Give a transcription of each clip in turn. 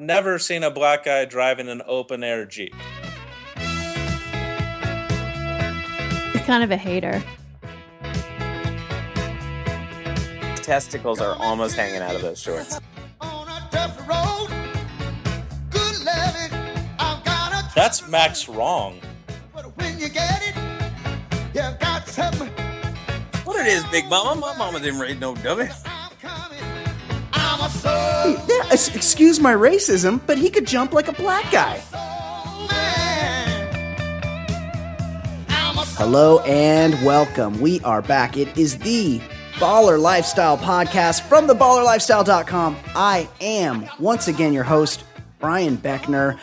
never seen a black guy driving an open air Jeep. He's kind of a hater. Testicles are almost hanging out of those shorts. That's Max wrong. What it is, Big Mama? My mama didn't raise no dummy. Yeah, excuse my racism, but he could jump like a black guy. Hello and welcome. We are back. It is the Baller Lifestyle podcast from theballerlifestyle.com. I am once again your host, Brian Beckner,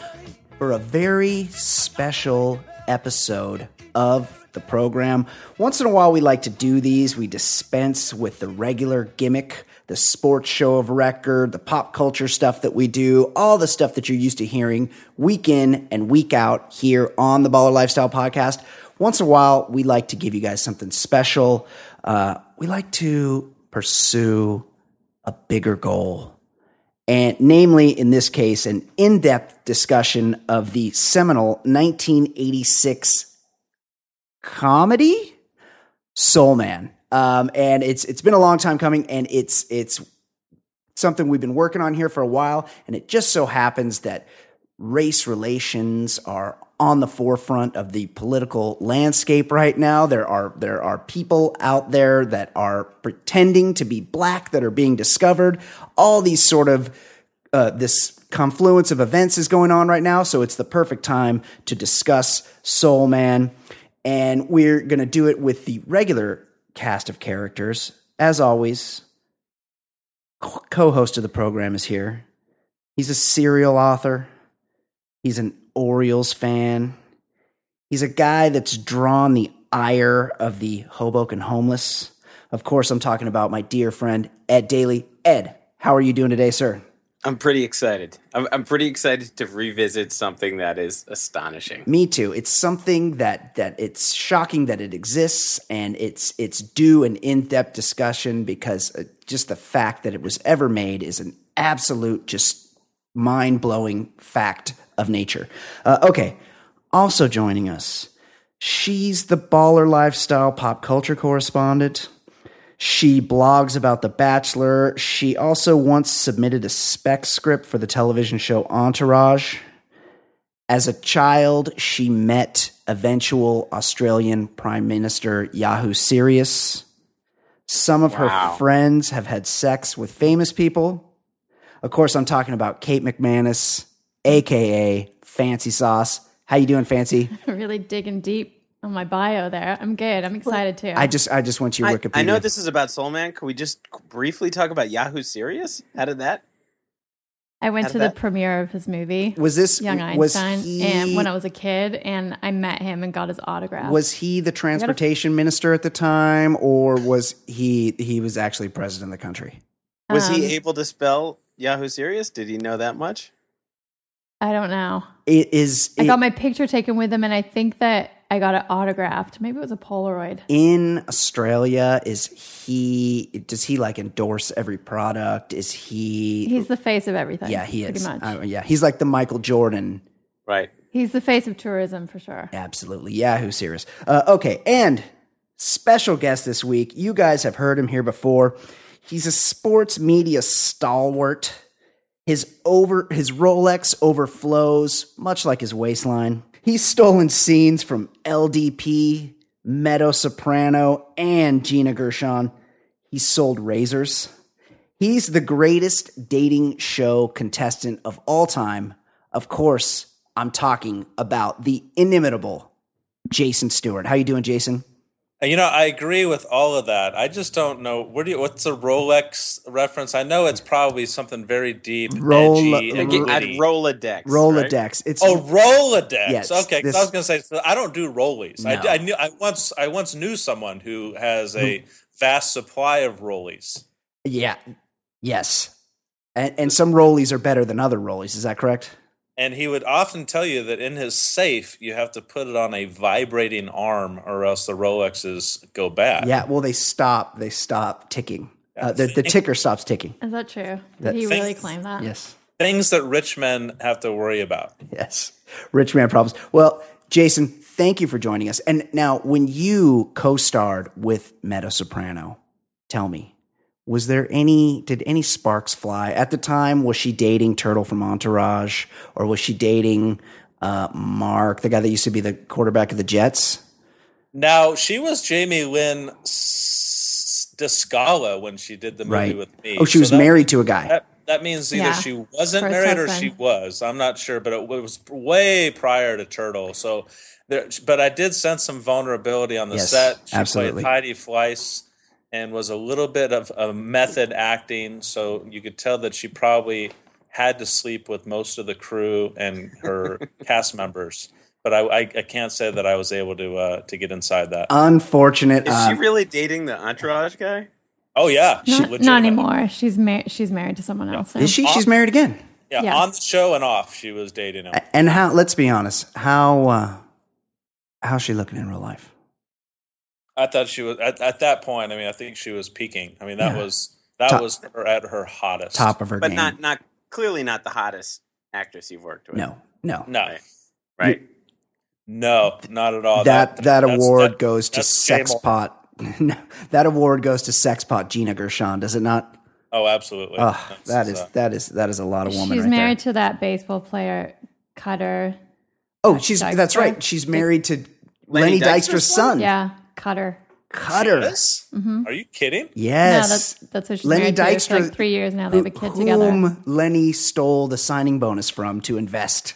for a very special episode of the program. Once in a while, we like to do these. We dispense with the regular gimmick, the sports show of record, the pop culture stuff that we do, all the stuff that you're used to hearing week in and week out here on the Baller Lifestyle podcast. Once in a while, we like to give you guys something special. Uh, we like to pursue a bigger goal and namely in this case an in-depth discussion of the seminal 1986 comedy soul man um, and it's it's been a long time coming and it's it's something we've been working on here for a while and it just so happens that race relations are on the forefront of the political landscape right now. There are there are people out there that are pretending to be black that are being discovered. All these sort of uh, this confluence of events is going on right now so it's the perfect time to discuss soul man. And we're going to do it with the regular cast of characters as always co-host of the program is here he's a serial author He's an Orioles fan. He's a guy that's drawn the ire of the Hoboken homeless. Of course, I'm talking about my dear friend, Ed Daly. Ed, how are you doing today, sir? I'm pretty excited. I'm, I'm pretty excited to revisit something that is astonishing. Me too. It's something that that it's shocking that it exists, and it's it's due an in-depth discussion because uh, just the fact that it was ever made is an absolute just mind-blowing fact of nature. Uh, okay, also joining us, she's the baller lifestyle pop culture correspondent. She blogs about The Bachelor. She also once submitted a spec script for the television show Entourage. As a child, she met eventual Australian Prime Minister Yahoo Serious. Some of Wow. her friends have had sex with famous people. Of course, I'm talking about Kate McManus, aka Fancy Sauce. How you doing, Fancy? really digging deep on my bio there. I'm good. I'm excited too. I just I just went to your I, Wikipedia. I know this is about Soul Man. Can we just briefly talk about Yahoo Serious? How did that? I went to did the premiere of his movie, was this Young was Einstein, he, and when I was a kid, and I met him and got his autograph. was he the transportation minister at the time, or was he he was actually president of the country? Was Um, he able to spell Yahoo Serious? Did he know that much? I don't know. It is I got my picture taken with him, and I think that I got it autographed. Maybe it was a Polaroid. in Australia. Is he? Does he like endorse every product? Is he? He's the face of everything. yeah, he pretty is. Much. Uh, yeah, he's like the Michael Jordan. Right. He's the face of tourism for sure. Absolutely, Yahoo serious. Uh, okay, and special guest this week. You guys have heard him here before. He's a sports media stalwart. His over his Rolex overflows, much like his waistline. He's stolen scenes from LDP, Meadow Soprano, and Gina Gershon. He sold razors. He's the greatest dating show contestant of all time. Of course, I'm talking about the inimitable Jason Stewart. How you doing, Jason? And, You know, I agree with all of that. I just don't know where do you, what's a Rolex reference? I know it's probably something very deep, Roll- edgy, and Ro- I'd. Rolodex. Rolodex. right? It's Oh, Rolodex. Yes, okay, 'cause this- I was going to say so I don't do rollies. No. I, I knew I once I once knew someone who has a vast supply of rollies. yeah, yes. And, and some rollies are better than other rollies. Is that correct? And he would often tell you that in his safe, you have to put it on a vibrating arm, or else the Rolexes go bad. Yeah. Well, they stop. They stop ticking. Uh, the, the ticker stops ticking. Is that true? That- Did he really Thanks. claim that? Yes. things that rich men have to worry about. Yes. Rich man problems. Well, Jason, thank you for joining us. And now, when you co starred with Meadow Soprano, tell me, was there any, did any sparks fly? At the time, was she dating Turtle from Entourage or was she dating uh, Mark, the guy that used to be the quarterback of the Jets? Now, she was Jamie Lynn S- DiScala when she did the movie Right. with me. Oh, she was that- married to a guy. That, that means either Yeah. she wasn't First married or she was. I'm not sure, but it was way prior to Turtle. So, there, but I did sense some vulnerability on the Yes, set. She absolutely. played Heidi Fleiss and was a little bit of, of method acting. So you could tell that she probably had to sleep with most of the crew and her cast members. But I, I, I can't say that I was able to uh, to get inside that. Unfortunate. Is uh, she really dating the entourage guy? Oh yeah, Not, legit- not anymore. She's married. She's married to someone else. now. is she? She's married again. Yeah, Yeah. on the show and off, she was dating him. And how, let's be honest, how, uh, how's she looking in real life? I thought she was at, at that point. I mean, I think she was peaking. I mean, that Yeah. was that Top- was her at her hottest. Top of her But game. not not clearly not the hottest actress you've worked with. no, no. No, Right. Right. no, not at all. that that, that's- award that- goes to that's game sexpot. No, that award goes to sexpot Gina Gershon, does it not? Oh, absolutely. Oh, That's, that is uh, that is that is a lot of woman. She's right married there. to that baseball player, Cutter. Oh, she's Dykstra. that's right. She's married to Lenny Lenny Dykstra's Dykstra's son, Yeah, Cutter. Cutter. yes? Mm-hmm. Are you kidding? Yeah, Yes, that's that's what she's Lenny married to for Dykstra, like three years now. They have a kid together. whom Lenny stole the signing bonus from to invest.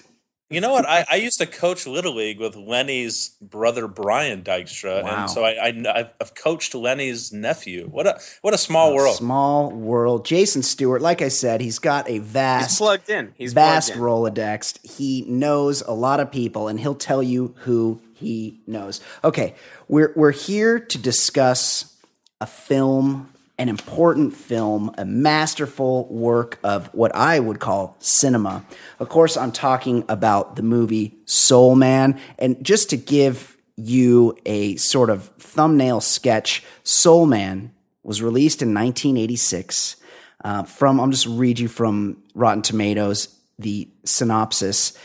You know what? I, I used to coach little league with Lenny's brother Brian Dykstra, Wow. and so I, I I've coached Lenny's nephew. What a what a small world. Small world. Jason Stewart, like I said, he's got a He's vast plugged in. He's vast plugged in. Rolodex. He knows a lot of people, and he'll tell you who he knows. Okay, we're we're here to discuss a film, an important film, a masterful work of what I would call cinema. Of course, I'm talking about the movie Soul Man, and just to give you a sort of thumbnail sketch, Soul Man was released in 1986 uh, from I'm just read you from Rotten Tomatoes the synopsis.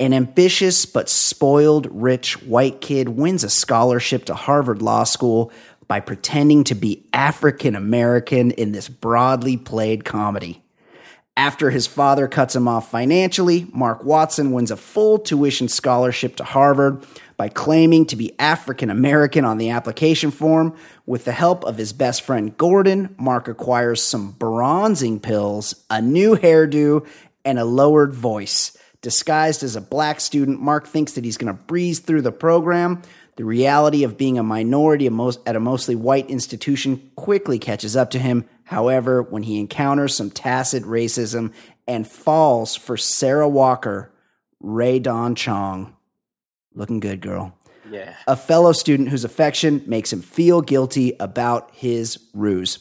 An ambitious but spoiled rich white kid wins a scholarship to Harvard Law School by pretending to be African American in this broadly played comedy. After his father cuts him off financially, Mark Watson wins a full tuition scholarship to Harvard by claiming to be African American on the application form. With the help of his best friend Gordon, Mark acquires some bronzing pills, a new hairdo, and a lowered voice. Disguised as a black student, Mark thinks that he's going to breeze through the program. The reality of being a minority at a mostly white institution quickly catches up to him. However, when he encounters some tacit racism and falls for Sarah Walker, Rae Dawn Chong, looking good, girl, Yeah. a fellow student whose affection makes him feel guilty about his ruse.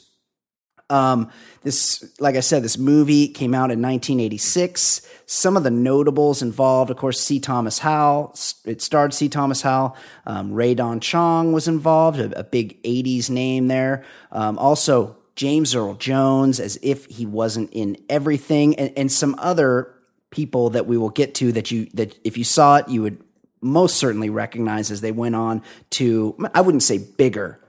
Um, this, like I said, this movie came out in 1986. Some of the notables involved, of course, C. Thomas Howell. It starred C. Thomas Howell. Um, Rae Dawn Chong was involved, a, a big 80s name there. Um, also, James Earl Jones, as if he wasn't in everything, and, and some other people that we will get to that you that if you saw it, you would most certainly recognize as they went on to I wouldn't say bigger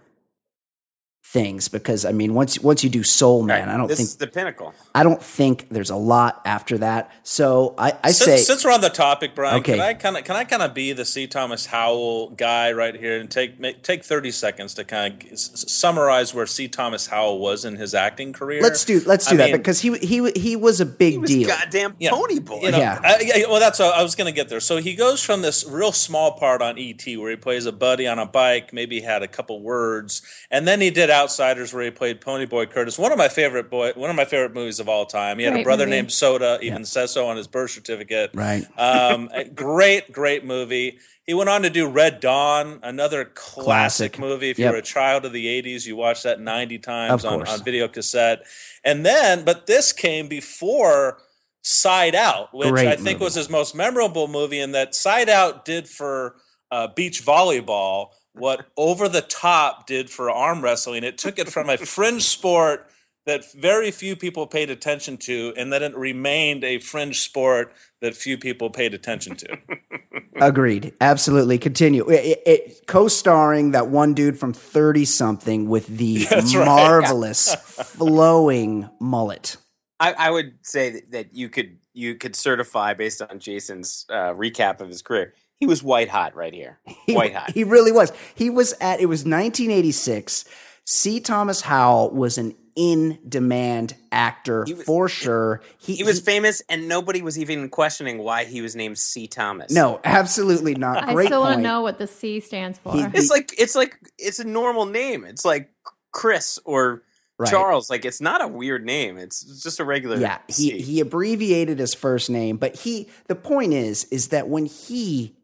things because I mean once once you do Soul Man, I don't this think is the pinnacle. I don't think there's a lot after that. So I, I Since, say since we're on the topic, Brian, Okay. can I kind of can I kind of be the C. Thomas Howell guy right here and take make, take thirty seconds to kind of summarize where C. Thomas Howell was in his acting career? let's do let's do I that mean- because he he he was a big He was deal. goddamn Yeah. pony boy. You know, Yeah. I- yeah, well, that's what I was going to get there. So he goes from this real small part on ET where he plays a buddy on a bike, maybe had a couple words, and then he did Outsiders where he played Ponyboy Curtis, one of my favorite boy, one of my favorite movies of all time. He had a brother movie. named Soda, even says so on his birth certificate. Right. Um, great, great movie. He went on to do Red Dawn, another classic, Classic. movie. If Yep. you're a child of the '80s, you watched that 90 times on, on video cassette. And then, but this came before Side Out, which Great I think movie. was his most memorable movie, and that Side Out did for uh, beach volleyball what Over the Top did for arm wrestling. It took it from a fringe sport that very few people paid attention to, and then it remained a fringe sport that few people paid attention to. Agreed. Absolutely. Continue. It, it, co-starring that one dude from Thirty Something with the That's right. marvelous flowing mullet. I, I would say that, that you could you could certify based on Jason's uh, recap of his career. He was white hot right here. He, White hot. He really was. He was at. It was 1986. C. Thomas Howell was an in-demand actor was- for sure. He, He was famous, and nobody was even questioning why he was named C. Thomas. no, absolutely not. I Great still want to know what the C stands for. He- it's like it's like it's a normal name. It's like Chris or Right. Charles. Like it's not a weird name. It's just a regular. Yeah, he he abbreviated his first name, but he the point is is that when he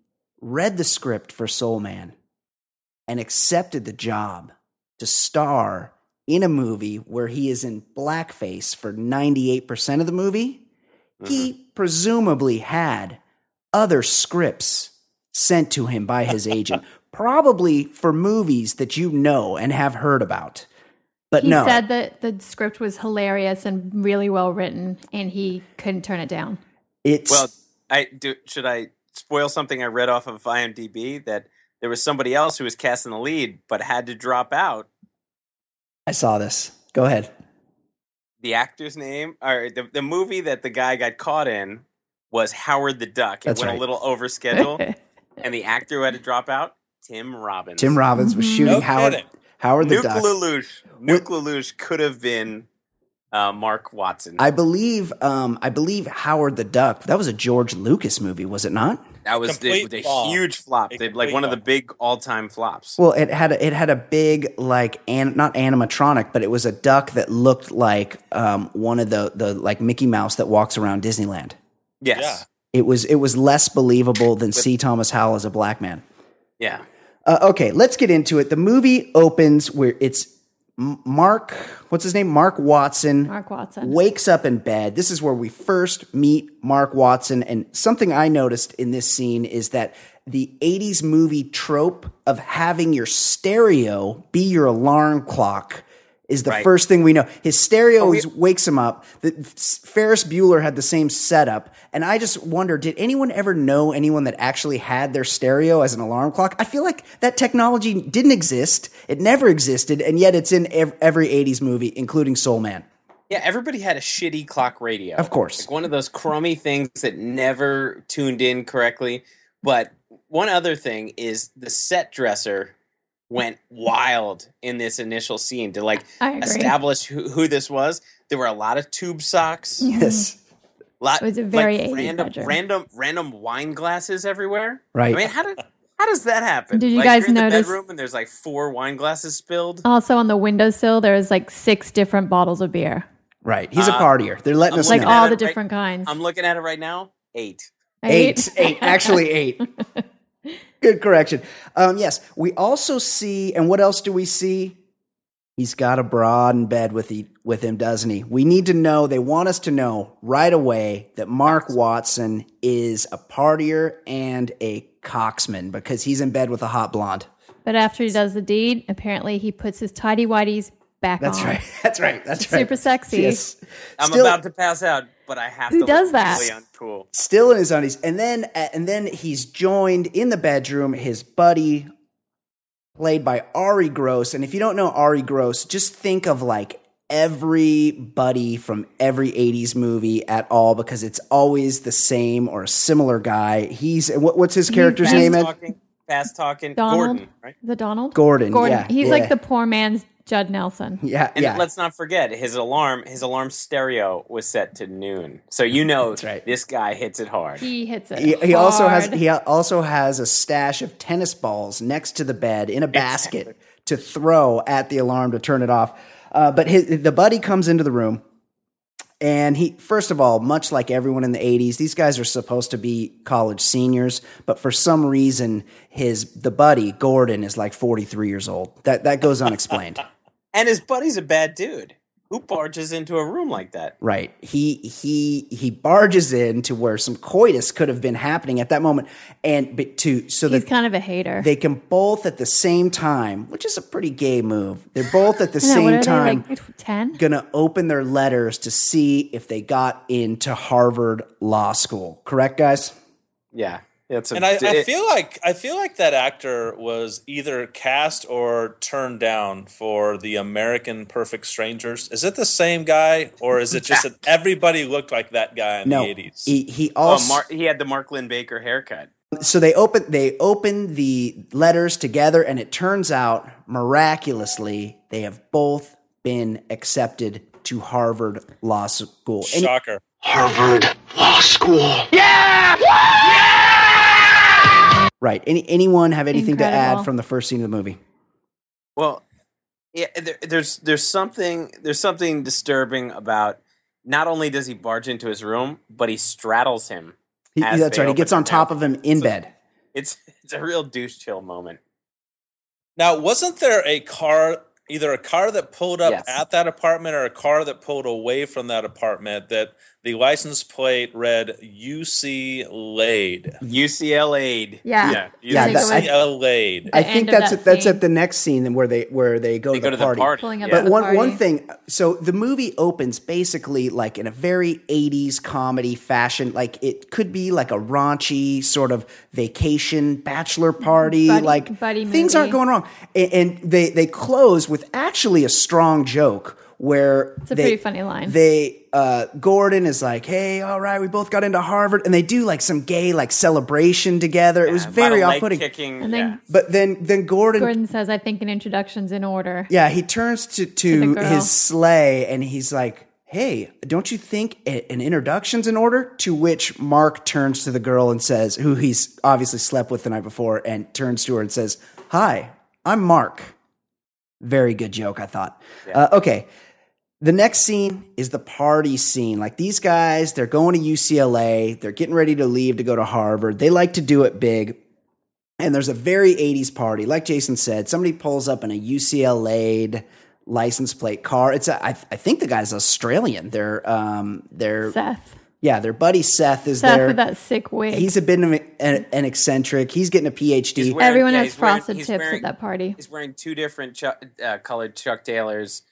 read the script for Soul Man and accepted the job to star in a movie where he is in blackface for 98% of the movie, he Mm-hmm. presumably had other scripts sent to him by his agent, probably for movies that you know and have heard about. But he no. said that the script was hilarious and really well written, and he couldn't turn it down. it's Well, I do. Should I spoil something I read off of IMDb that there was somebody else who was cast in the lead but had to drop out. I saw this. Go ahead. The actor's name or the the movie that the guy got caught in was Howard the Duck. It That's went right. a little over schedule, and the actor who had to drop out, Tim Robbins. Tim Robbins was Mhm. shooting No Howard. Howard the Nuke Duck. LaLoosh. Nuke LaLoosh could have been uh, Mark Watson. I believe um I believe Howard the Duck. That was a George Lucas movie, was it not? that was the, Complete the flop. huge flop. A They- like complete one of the big all time flops. Well, it had a, it had a big like an, not animatronic, but it was a duck that looked like um one of the the like Mickey Mouse that walks around Disneyland. yes. Yeah. It was it was less believable than C. Thomas Howell as a black man. Yeah. Uh, okay, let's get into it. The movie opens where it's M- Mark, what's his name? Mark Watson. Mark Watson. wakes up in bed. This is where we first meet Mark Watson. And something I noticed in this scene is that the 80s movie trope of having your stereo be your alarm clock is the Right. first thing we know. His stereo we- is, wakes him up. The, Ferris Bueller had the same setup. And I just wonder did anyone ever know anyone that actually had their stereo as an alarm clock? I feel like that technology didn't exist. It never existed. And yet it's in ev- every 80s movie, including Soul Man. Yeah, everybody had a shitty clock radio. Of course. Like one of those crummy things that never tuned in correctly. But one other thing is the set dresser went wild in this initial scene to like establish who, who this was. There were a lot of tube socks. Yes. Lot, It was a very like random, bedroom. random, random wine glasses everywhere. Right. I mean, how did how does that happen? Did you like, guys you're in notice- the bedroom and there's like four wine glasses spilled? Also on the windowsill, there was like six different bottles of beer, Right. He's a Uh, partier. They're letting I'm us like know. all it the right- different kinds. I'm looking at it right now. Eight. Eight. Eight. Actually, eight. Good correction. Um, yes. We also see, and what else do we see? He's got a broad in bed with, he, with him, doesn't he? We need to know, they want us to know right away that Mark Watson is a partier and a coxman because he's in bed with a hot blonde. But after he does the deed, apparently he puts his tidy whities back That's on. right. That's right. That's right. Super sexy. Yes. I'm Still- about to pass out, but I have Who to. does that? Really uncool. still in his undies and then uh, and then he's joined in the bedroom his buddy played by Arye Gross and if you don't know Arye Gross just think of like everybody from every 80s movie at all because it's always the same or a similar guy he's what, what's his character's He's- name Fast talking. Fast talking. Donald? Gordon, right? The Donald? Gordon, Gordon. yeah, He's yeah. like the poor man's Judd Nelson. yeah And yeah let's not forget his alarm. His alarm stereo was set to noon, so you know That's right. this guy hits it hard. He hits it. he, he also has he also has a stash of tennis balls next to the bed in a basket to throw at the alarm to turn it off. Uh, but his, the buddy comes into the room, and he first of all, much like everyone in the '80s, these guys are supposed to be college seniors, but for some reason, his the buddy Gordon is like 43 years old. That that goes unexplained. and his buddy's a bad dude. Who barges into a room like that? Right. He he he barges in to where some coitus could have been happening at that moment, and but to so He's that kind of a hater. they can both at the same time, which is a pretty gay move. They're both at the I know, same time they, like gonna open their letters to see if they got into Harvard Law School. Correct, guys? Yeah, it's a, And I, I feel like I feel like that actor was either cast or turned down for the American Perfect Strangers. Is it the same guy, or is it just that everybody looked like that guy in No. the eighties? He he oh, also Mar- he had the Mark Linn-Baker haircut. so they open they open the letters together and it turns out miraculously they have both been accepted to Harvard Law School. Any- Shocker. Harvard Law School. Right. Any anyone have anything to add from the first scene of the movie? Well, yeah, there, there's there's something there's something disturbing about. Not only does he barge into his room, but he straddles him. He, As that's right. He gets on top mouth. of him in So- bed. It's it's a real douche chill moment. Now, wasn't there a car, either a car that pulled up Yes. at that apartment or a car that pulled away from that apartment that the license plate read UC Lade? UCLA. Yeah. yeah, Yeah, I think that- it was- UCLA Lade. The I think that's that that's at the next scene where they where they go, They to, go the to the party. party. Pulling up yeah. at But one party. one thing, so the movie opens basically like in a very '80s comedy fashion. Like it could be like a raunchy sort of vacation bachelor party. Buddy- like buddy things movie. aren't going wrong, and, and they they close with actually a strong joke where It's a they- pretty funny line. They uh, Gordon is like, "Hey, all right, we both got into Harvard," and they do like some gay like celebration together. it was Yeah, a lot very off-putting. And then- yeah. But then then Gordon Gordon says, I think an introduction's in order. yeah, he turns to, to, the girl. his sleigh and he's like, Hey, don't you think an introduction's in order? To which Mark turns to the girl and says, who he's obviously slept with the night before, and turns to her and says, Hi, I'm Mark. Very good joke, I thought. Uh, okay. The next scene is the party scene. Like these guys, they're going to UCLA, they're getting ready to leave to go to Harvard. They like to do it big. And there's a very 80s party. Like Jason said, somebody pulls up in a UCLA license plate car. It's a, I, I think the guy's Australian. They're um they're Seth. yeah, their buddy Seth is Seth there. with that sick wig. He's a bit of an, an eccentric. He's getting a PhD. Wearing- Everyone yeah, has he's wearing- frosted tips wearing- at that party. He's wearing two different Chuck, uh, colored Chuck Taylors.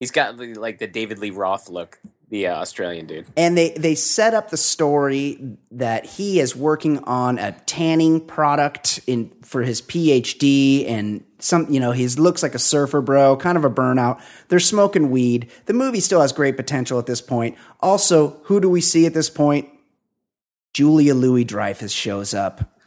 He's got the- like the David Lee Roth look, the uh, Australian dude. and they they set up the story that he is working on a tanning product in for his PhD and some you know he looks like a surfer bro kind of a burnout. They're smoking weed. The movie still has great potential at this point. Also who do we see at this point? Julia Louis Dreyfus shows up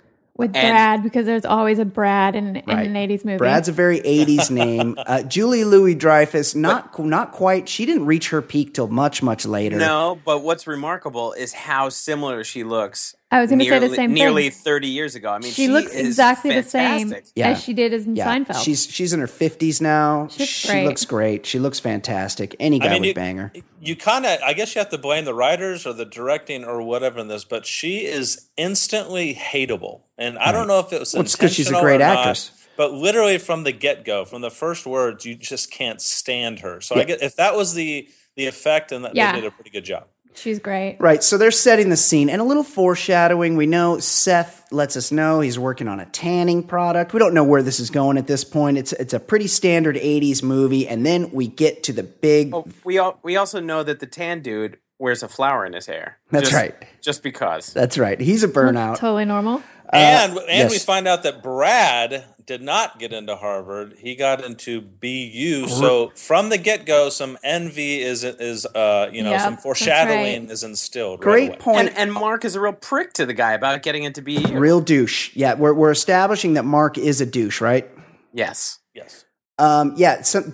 With And- Brad, because there's always a Brad in, in Right. an 80s movie. Brad's a very 80s name uh, Julie Louis Dreyfus not not quite she didn't reach her peak till much much later No, but what's remarkable is how similar she looks. I was gonna say the nearly- same thing. Nearly thirty years ago. I mean, she, looks is exactly the same. Yeah. as she did as in Yeah, Seinfeld. she's she's in her fifties now. She looks she great. looks great. She looks fantastic. Any guy would you, bang her. You kind of, I guess you have to blame the writers or the directing or whatever in this, but she is instantly hateable, and I don't know if it was Well, it's 'cause she's a intentional great or not, actress. But literally from the get go, from the first words, you just can't stand her. So Yeah. I get if that was the the effect, and that Yeah. they did a pretty good job. She's great. Right. So they're setting the scene and a little foreshadowing. We know Seth lets us know he's working on a tanning product. We don't know where this is going at this point. It's it's a pretty standard '80s movie, and then we get to the big. Oh, we all, we also know that the tan dude wears a flower in his hair. That's Just- right. Just because. That's right. He's a burnout. Totally normal. Uh, and and we find out that Brad did not get into Harvard; he got into BU. So from the get go, some envy is is uh you know Yep, some foreshadowing right. is instilled. right Great away. point. And and Mark is a real prick to the guy about getting into BU. Real douche. Yeah, we're we're establishing that Mark is a douche, right? Yes. Yes. Um, yeah. So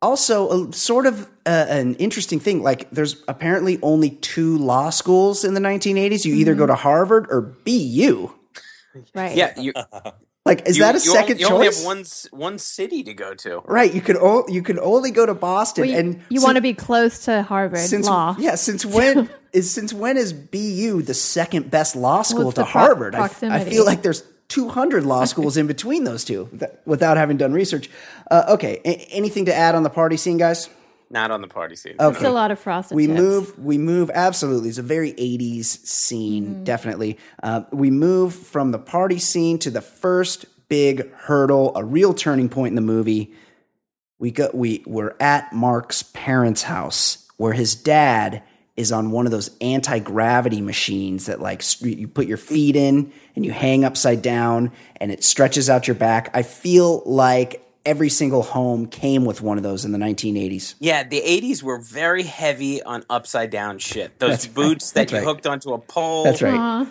also a, sort of uh, an interesting thing. Like, there's apparently only two law schools in the 1980s. You either go to Harvard or BU. Right. Yeah. You, Like, is you- that a you second only, You only have one one city to go to. Right. You could o- you could only go to Boston, Well, you, and you sin- want to be close to Harvard since Law. yeah. Since when is since when is BU the second best law school it's to the pro- Harvard? I, feel like there's 200 law schools in between those two. that- without having done research. Uh, okay. A- anything to add on the party scene, guys? Not on the party scene. Okay. It's a lot of frosted we tips. move we move absolutely it's a very 80s scene Mm-hmm. definitely uh, we move from the party scene to the first big hurdle a real turning point in the movie we go we we're at mark's parents house where his dad is on one of those anti-gravity machines that like s- you put your feet in and you hang upside down and it stretches out your back i feel like every single home came with one of those in the 1980s Yeah, the '80s were very heavy on upside down shit. Those That's right. boots that That's you right. hooked onto a pole. that's right Aw.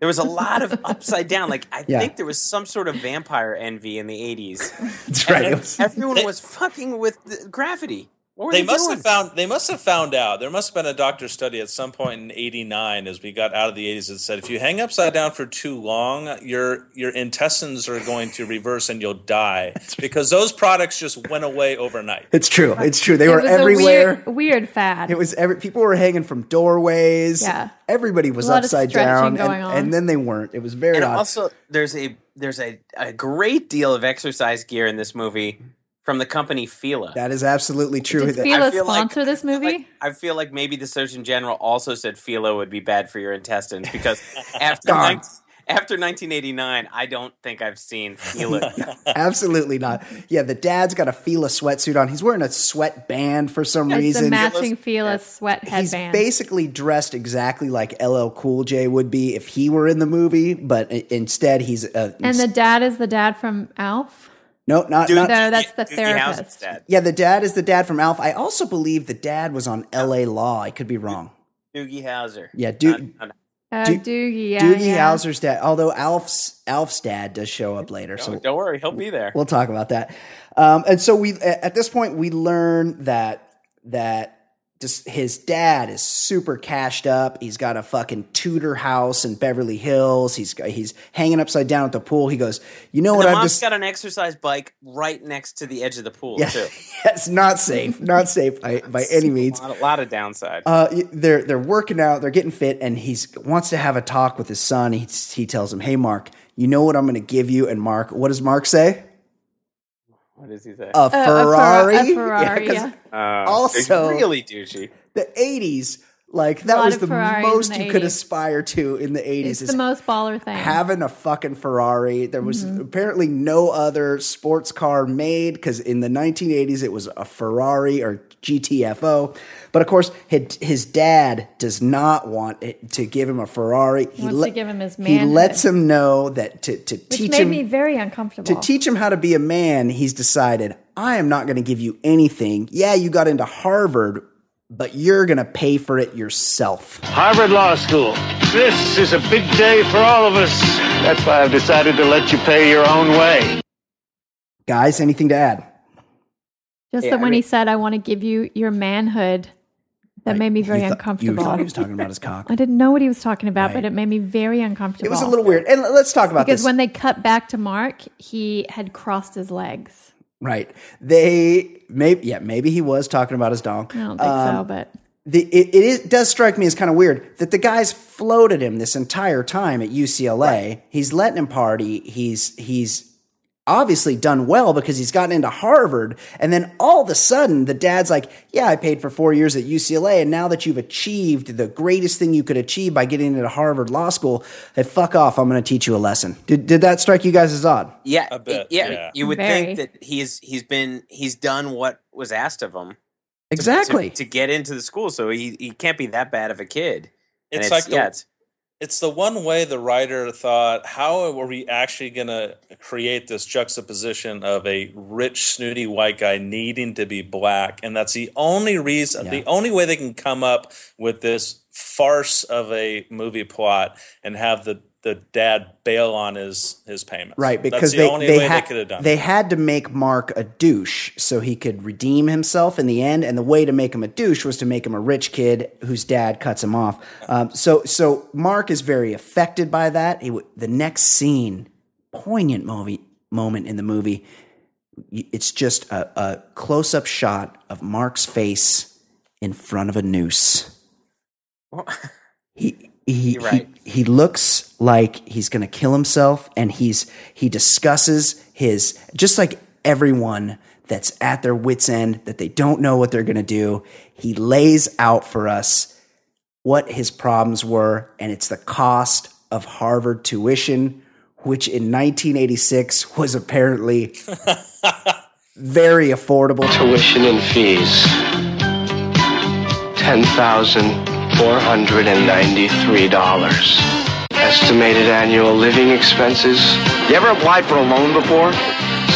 There was a lot of upside down. Like I Yeah. think there was some sort of vampire envy in the '80s. that's right was- everyone was fucking with the gravity. What were They they, must doing? have found. They must have found out. There must have been a doctor study at some point in '89, as we got out of the '80s, that said if you hang upside down for too long, your your intestines are going to reverse and you'll die because those products just went away overnight. It's true. It's true. They It were was everywhere. A weird, weird fad. It was every people were hanging from doorways. Yeah. Everybody was A lot upside stretching down, going and, on. and then they weren't. It was very And odd. also, there's a there's a, a great deal of exercise gear in this movie from the company Fila. that is absolutely true. Did That- Fila I feel like- sponsor this movie? Like, I feel like maybe the Surgeon General also said Fila would be bad for your intestines because after God. nine- after 1989, I don't think I've seen Fila. absolutely not. Yeah, the dad's got a Fila sweatsuit on. He's wearing a sweatband for some it's a reason. matching Fila sweat headband. He's basically dressed exactly like LL Cool J would be if he were in the movie, but instead he's uh, and the dad is the dad from Alf. No, not, Dude, not No, that's the Doogie therapist. dad. yeah. The dad is the dad from Alf. I also believe the dad was on L.A. Law. I could be wrong. Doogie Howser. Yeah, Do- Not- not- Uh, Do- Doogie, yeah, Doogie yeah. Howser's dad, although Alf's Alf's dad does show up later, so don't worry, he'll be there. we'll talk about that. Um, and so we at this point we learn that that just his dad is super cashed up. He's got a fucking Tudor house in Beverly Hills. He's he's hanging upside down at the pool. He goes, you know what? the I've mom's just got an exercise bike right next to the edge of the pool yeah, too. it's not safe, not safe by by any means. A lot, a lot of downside. Uh, they're they're working out, they're getting fit, and he wants to have a talk with his son. He he tells him, "Hey, Mark, you know what I'm going to give you?" And Mark, what does Mark say? What does he say? A a Fer- Ferrari. a Ferrari, 'cause yeah. Uh, also- it's really douchey. The '80s, like that lot was of the Ferraris in most the you could 80s. aspire to in the '80s. It's is the most baller thing. having a fucking Ferrari. There was Mm-hmm. apparently no other sports car made because in the 1980s it was a Ferrari or GTFO. But of course, his, his dad does not want it to give him a Ferrari. He, wants to give him his He lets him know that to, to which teach made him me very uncomfortable. to teach him how to be a man. He's decided I am not going to give you anything. Yeah, you got into Harvard, but you're going to pay for it yourself. Harvard Law School. This is a big day for all of us. That's why I've decided to let you pay your own way. Guys, anything to add? Just Yeah, that I when he said, "I want to give you your manhood," that made me very You thought- uncomfortable. You thought he was talking about his cock. I didn't know what he was talking about, Right. but it made me very uncomfortable. It was a little weird. And let's talk about this. because this. when they cut back to Mark, he had crossed his legs. right. They maybe yeah, maybe he was talking about his dong. I don't think Um, so, but The, it, it is, does strike me as kind of weird that the guy's floated him this entire time at UCLA. He's letting him party. He's he's obviously done well because he's gotten into Harvard. And then all of a sudden, the dad's like, "Yeah, I paid for four years at UCLA, and now that you've achieved the greatest thing you could achieve by getting into Harvard Law School, hey, fuck off! I'm going to teach you a lesson." Did did that strike you guys as odd? Yeah, A bit, yeah, yeah. You would Very. think that he's he's been he's done what was asked of him Exactly. to, to get into the school, so he he can't be that bad of a kid. And It's like the, yeah, it's, it's the one way the writer thought how are we actually going to create this juxtaposition of a rich snooty white guy needing to be black and that's the only reason Yeah. the only way they can come up with this farce of a movie plot and have the the dad bail on his his payments Right, That's because the they only they, way ha- they could have done they it. had to make Mark a douche so he could redeem himself in the end, and the way to make him a douche was to make him a rich kid whose dad cuts him off. Um, so so Mark is very affected by that. He w- the next scene, poignant movie moment in the movie. It's just a, a close up shot of Mark's face in front of a noose. He he, right. he he looks like he's going to kill himself and he's he discusses his just like everyone that's at their wits' end, that they don't know what they're going to do. He lays out for us what his problems were, and it's the cost of Harvard tuition, which in 1986 was apparently very affordable. Tuition and fees. $10,493. Estimated annual living expenses. You ever applied for a loan before?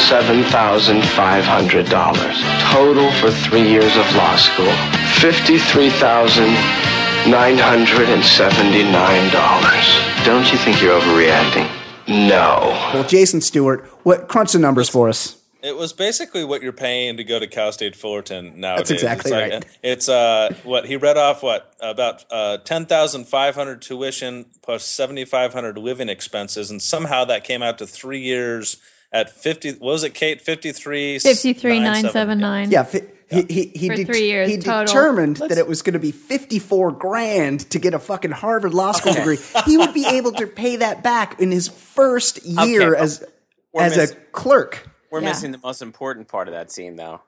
$7,500. Total for three years of law school. $53,979. Don't you think you're overreacting? No. Well, Jason Stewart, what crunch the numbers for us? It was basically what you're paying to go to Cal State Fullerton nowadays. exactly it's like, right. It's uh, what he read off what about uh, ten thousand five hundred tuition plus seventy five hundred living expenses, and somehow that came out to three years at fifty. What was it, Kate? Fifty three. 53979. Yeah, fi- he he he, For det- three years he total. determined that it was going to be fifty four grand to get a fucking Harvard law school degree. He would be able to pay that back in his first year Okay, as we're as a clerk. We're Yeah. missing the most important part of that scene, though.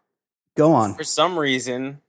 Go on. For some reason,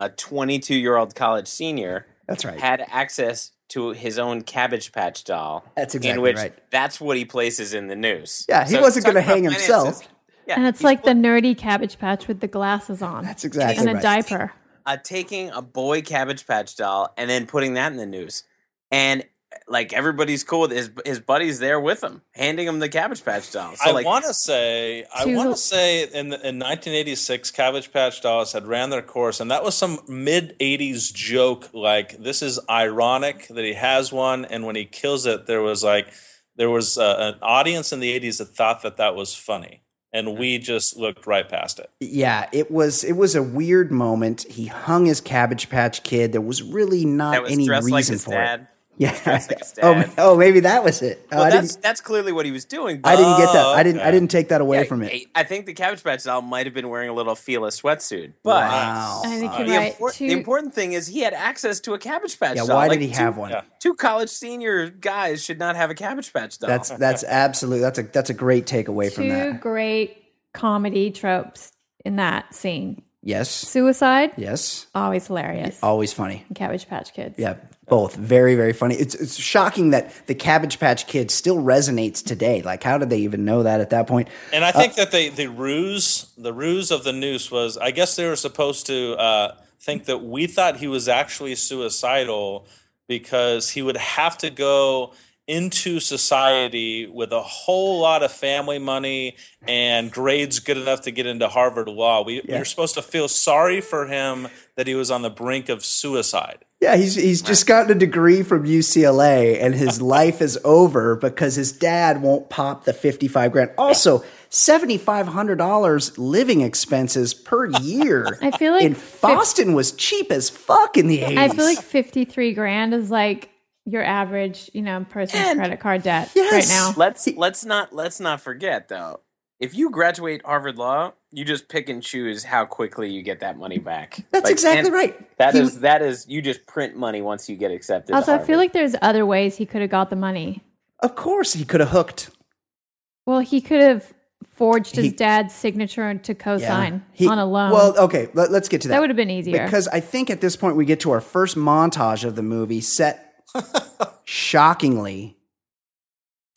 a 22 year old college senior That's right. had access to his own Cabbage Patch doll. That's in which right. That's what he places in the noose. Yeah, he So wasn't gonna hang himself. Yeah, And it's he's like the nerdy cabbage patch with the glasses on. That's exactly and a right. diaper. uh, taking a boy Cabbage Patch doll and then putting that in the noose, and like everybody's cool with his his buddies there with him, handing him the Cabbage Patch doll. So I like, want to say, I want to say, in the, in 1986, Cabbage Patch Dolls had ran their course, and that was some mid 80s joke. Like this is ironic that he has one, and when he kills it, there was like there was uh, an audience in the 80s that thought that that was funny, and we just looked right past it. Yeah, it was it was a weird moment. He hung his Cabbage Patch Kid. There was really not was any reason like his for dad. it. Yeah. dressed like his oh, oh, maybe that was it. Oh, Well, I that's that's clearly what he was doing. I didn't get that. I didn't. I didn't take that away Yeah, from it. I think the Cabbage Patch doll might have been wearing a little Fila sweatsuit, but Wow. I think Uh, the, right. impor- Two- the important thing is he had access to a Cabbage Patch Yeah. doll. Why Like, did he two- have one? yeah. Two college senior guys should not have a Cabbage Patch doll. That's that's absolutely that's a that's a great takeaway from that. Two great comedy tropes in that scene. Yes. Suicide, Yes. always hilarious. Always funny. And Cabbage Patch Kids. Yeah, both very very funny. It's it's shocking that the Cabbage Patch Kid still resonates today. Like, how did they even know that at that point? And I think that they the ruse the ruse of the noose was I guess they were supposed to uh, think that we thought he was actually suicidal because he would have to go into society with a whole lot of family money and grades good enough to get into Harvard Law. We, we were supposed to feel sorry for him that he was on the brink of suicide. Yeah, he's he's just gotten a degree from UCLA and his life is over because his dad won't pop the fifty five grand. Also, seventy five hundred dollars living expenses per year. I feel like in fif- Boston was cheap as fuck in the eighties. I feel like 53 grand is like your average, you know, person's And- credit card debt Yes. right now. let's let's not let's not forget though. If you graduate Harvard Law, you just pick and choose how quickly you get that money back. that's Like, exactly right. That He- is that is you just print money once you get accepted. to Also, I feel like there's other ways he could have got the money. of course he could have hooked. Well, he could have forged his He- dad's signature to co-sign He- on a loan. Well, okay, let, us get to that. that would have been easier. Because I think at this point we get to our first montage of the movie set shockingly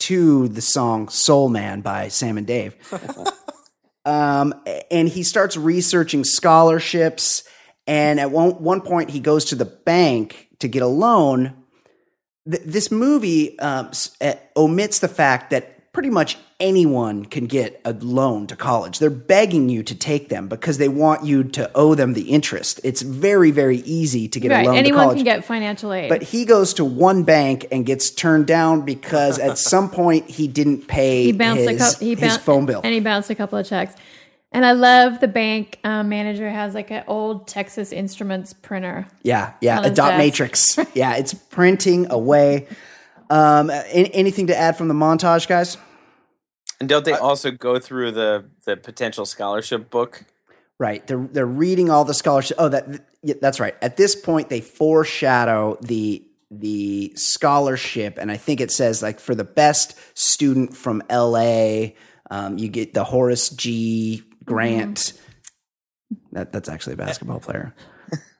to the song Soul Man by Sam and Dave. um, and he starts researching scholarships. And at one, one point, he goes to the bank to get a loan. Th- this movie um, uh, omits the fact that pretty much anyone can get a loan to college. They're begging you to take them because they want you to owe them the interest. It's very, very easy to get right, a loan to anyone college. can get financial aid. But he goes to one bank and gets turned down because at some point he didn't pay he bounced his, a couple. He his bounced phone bill. and he bounced a couple of checks. And I love the bank um, manager has like an old Texas Instruments printer. yeah, yeah, a dot desk. matrix. yeah, it's printing away. Um, anything to add from the montage, guys? And don't they also go through the the potential scholarship book? Right. They're they're reading all the scholarship. Oh, that yeah, that's right. At this point, they foreshadow the the scholarship, and I think it says like for the best student from L.A., um, you get the Horace G. Grant. That that's actually a basketball player.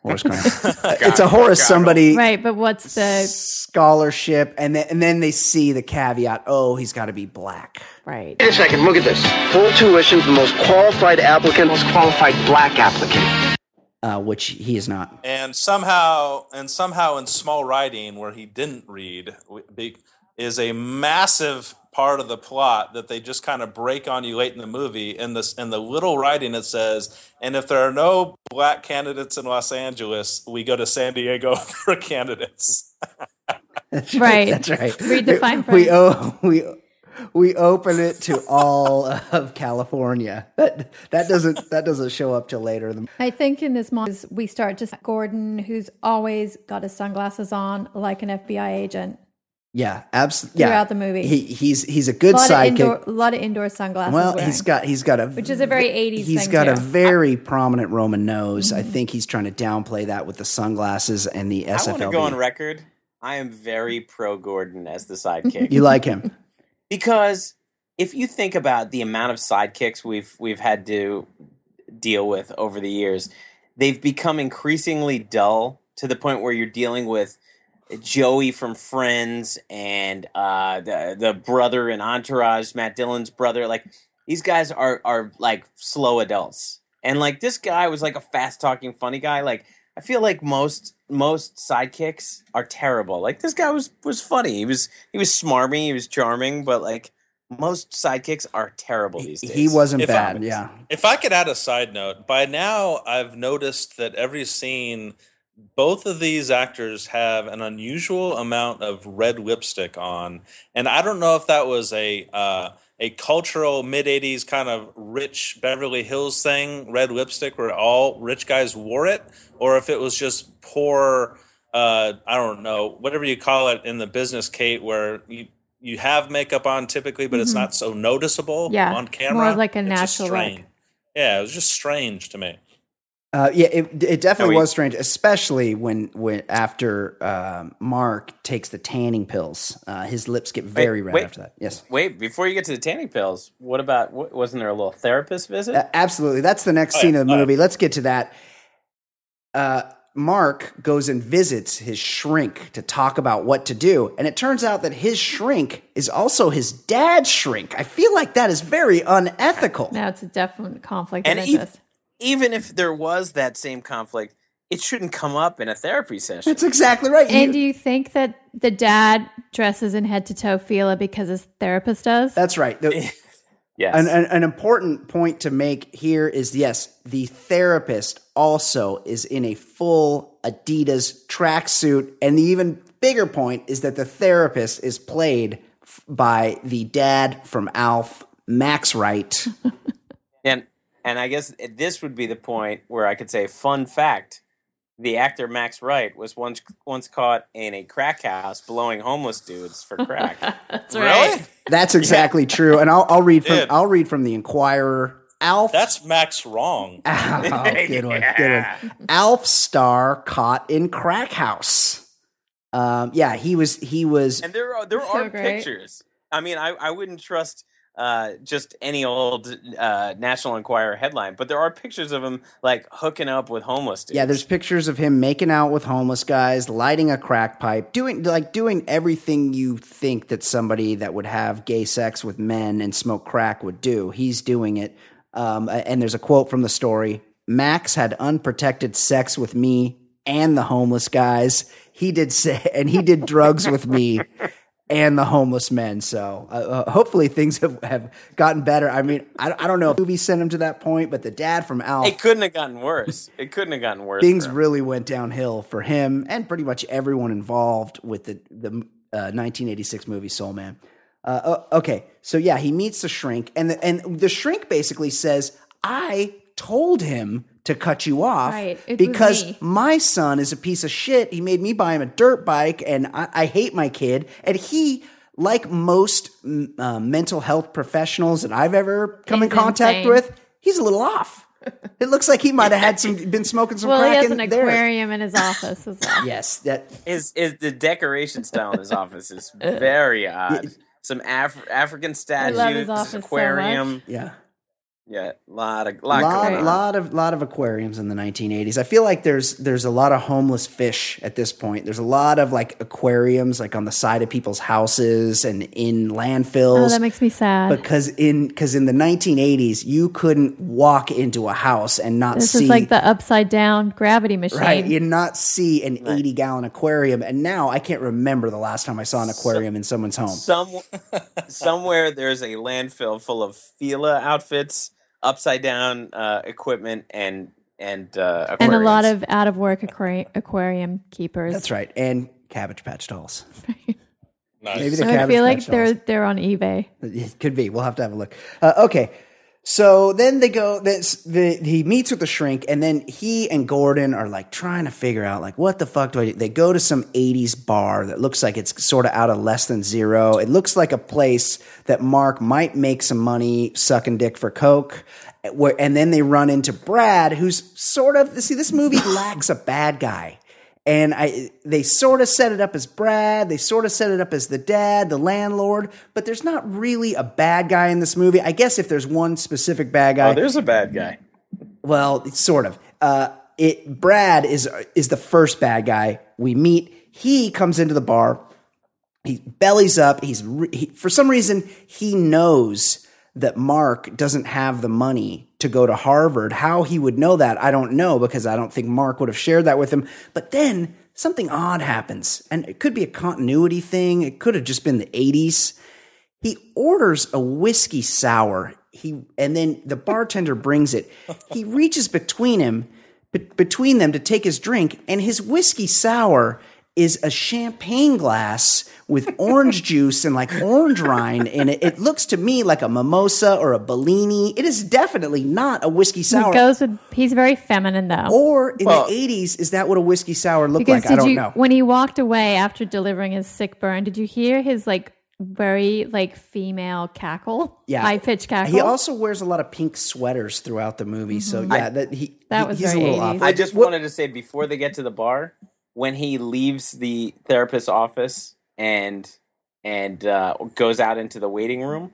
Horace Grant. it's a Horace somebody Right, but what's the scholarship, and then and then they see the caveat. Oh, he's got to be black. right? Wait a second, look at this. Full tuition for the most qualified applicant, most qualified black applicant. Uh, which he is not. and somehow and somehow in small writing where he didn't read is a massive part of the plot that they just kind of break on you late in the movie in this in the little writing it says and if there are no black candidates in los angeles we go to san diego for candidates That's Right. That's right. Read the fine We print. oh, we we open it to all of California. That that doesn't that doesn't show up till later. I think in this moment we start to see Gordon, who's always got his sunglasses on like an FBI agent. Yeah, absolutely. Yeah, Throughout the movie. he he's he's a A good lot, of indoor, sidekick. a lot of indoor sunglasses. Well, wearing. he's got he's got a Which is a very 80s He's thing, got a too. Mm-hmm. very prominent Roman nose. I think he's trying to downplay that with the sunglasses and the I want to go on record. I am very pro Gordon as the sidekick You like him? because if you think about the amount of sidekicks we've we've had to deal with over the years, they've become increasingly dull to the point where you're dealing with Joey from Friends and uh, the the brother in Entourage, Matt Dillon's brother. Like these guys are are like slow adults, and like this guy was like a fast talking funny guy. Like I feel like most most sidekicks are terrible. Like this guy was was funny. He was he was smarmy. He was charming, but like most sidekicks are terrible these days. He wasn't If I- bad. yeah, If I could add a side note, by now I've noticed that every scene, both of these actors have an unusual amount of red lipstick on, and I don't know if that was a uh, a cultural mid '80s kind of rich Beverly Hills thing, red lipstick, where all rich guys wore it, or if it was just poor. Uh, I don't know, whatever you call it in the business, Kate, where you you have makeup on typically, but it's not so noticeable Mm-hmm. Yeah, on camera. more like a natural. Yeah, it was just strange to me. Uh, yeah. It, it definitely No, we- was strange, especially when when after um, Mark takes the tanning pills, uh, his lips get very red wait. after that. Yes. Wait, before you get to the tanning pills, what about wa- wasn't there a little therapist visit? Uh, absolutely. That's the next Oh, scene yeah. of the Oh, yeah. movie. Let's get to that. Uh, Mark goes and visits his shrink to talk about what to do. And it turns out that his shrink is also his dad's shrink. I feel like that is very unethical. Now it's a definite conflict And of ev- interest. Even if there was that same conflict, it shouldn't come up in a therapy session. That's exactly right. And You- do you think that the dad dresses in head to toe Fila because his therapist does? that's right. The- Yes. an, an, an important point to make here is yes, the therapist also is in a full Adidas tracksuit. And the even bigger point is that the therapist is played f- by the dad from Alf, Max Wright. and and I guess this would be the point where I could say, fun fact: the actor Max Wright was once once caught in a crack house blowing homeless dudes for crack. That's Really? That's exactly true. And I'll, I'll read from Dude. I'll read from the Enquirer. Alf. That's Max wrong. Oh, good one, good one. Alf star caught in crack house. Um, yeah, he was. He was. and there are there So are great. pictures. I mean, I, I wouldn't trust uh, just any old uh, National Enquirer headline, but there are pictures of him like hooking up with homeless dudes. Yeah, there's pictures of him making out with homeless guys, lighting a crack pipe, doing like doing everything you think that somebody that would have gay sex with men and smoke crack would do. He's doing it. Um, and there's a quote from the story: Max had unprotected sex with me and the homeless guys. He did say, and he did drugs with me and the homeless men. So uh, uh, hopefully things have, have gotten better. I mean, I, I don't know if the movie sent him to that point, but the dad from Alf It couldn't have gotten worse. It couldn't have gotten worse. things really went downhill for him and pretty much everyone involved with the the uh, 1986 movie Soul Man. Uh, okay, so yeah, he meets the shrink, and the, and the shrink basically says, "I told him to cut you off Right, because my son is a piece of shit. He made me buy him a dirt bike, and I, I hate my kid. And he, like most uh, mental health professionals that I've ever come in contact insane. with, he's a little off. It looks like he might have had some, been smoking some well, crack he has in an there. aquarium in his office as well. Yes, that is His, his the decoration style in his office is very odd. Some Af- African love his statues, office so aquarium. yeah. Yeah, lot of lot, lot, going on. lot of lot of aquariums in the 1980s. I feel like there's there's a lot of homeless fish at this point. There's a lot of like aquariums like on the side of people's houses and in landfills. Oh, that makes me sad. because in because in the 1980s you couldn't walk into a house and not this see is like the upside down gravity machine. right you not see an 80 gallon aquarium and now I can't remember the last time I saw an aquarium in someone's home. Some somewhere there's a landfill full of Fila outfits, upside down uh, equipment, and and uh, and a lot of out of work aquari- aquarium keepers. That's right, and Cabbage Patch dolls. Nice. Maybe the So I Cabbage feel like Patch they're they're on eBay. It could be. We'll have to have a look. Uh, okay. So then they go. This the he meets with the shrink, and then he and Gordon are like trying to figure out like what the fuck do I do? They go to some '80s bar that looks like it's sort of out of less than zero. It looks like a place that Mark might make some money sucking dick for coke. Where, and then they run into Brad, who's sort of see this movie lacks a bad guy and I they sort of set it up as Brad, they sort of set it up as the dad, the landlord, but there's not really a bad guy in this movie. I guess if there's one specific bad guy, Oh, there's a bad guy. well, it's sort of. Uh, it Brad is is the first bad guy we meet. He comes into the bar. He bellies up. He's re- he, for some reason he knows that Mark doesn't have the money to go to Harvard. How he would know that, I don't know because I don't think Mark would have shared that with him. But then something odd happens, and it could be a continuity thing. It could have just been the '80s he orders a whiskey sour he and then the bartender brings it he reaches between him be- between them to take his drink and his whiskey sour is a champagne glass with orange juice and like orange rind in it it looks to me like a mimosa or a bellini it is definitely not a whiskey sour It goes with he's very feminine though. or in Well- the 80s is that what a whiskey sour looked like i don't you know when he walked away after delivering his sick burn, did you hear his like very like female cackle? Yeah. High pitch cackle. he also wears a lot of pink sweaters throughout the movie so yeah that he Mm-hmm. That he- was he's very a little 80s. off I just wanted to say before they get to the bar, when he leaves the therapist's office and and uh, goes out into the waiting room,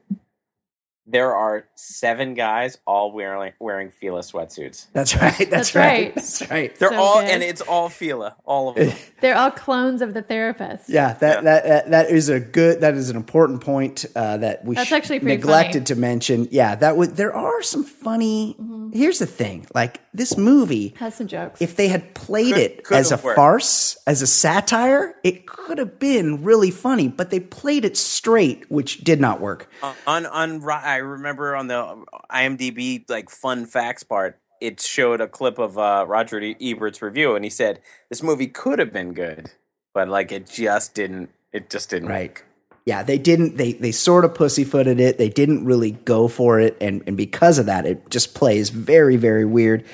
there are seven guys all wearing wearing Fila sweatsuits. That's right. That's, That's right. right. That's right. They're So all good. and it's all Fila, all of them. They're all clones of the therapist. Yeah, that, That, that that is a good. That is an important point uh, that we That's sh- actually pretty neglected funny. to mention. Yeah, that would. There are some funny. Here's the thing: like this movie, Has some jokes. if they had played Could- it could as a worked. farce, as a satire, it could have been really funny. But they played it straight, which did not work. on on I remember on the IMDb like fun facts part, it showed a clip of uh, Roger E- Ebert's review, and he said this movie could have been good, but like it just didn't. It just didn't. Right. work. Yeah, they didn't. They they sort of pussyfooted it. They didn't really go for it, and and because of that, it just plays very very weird.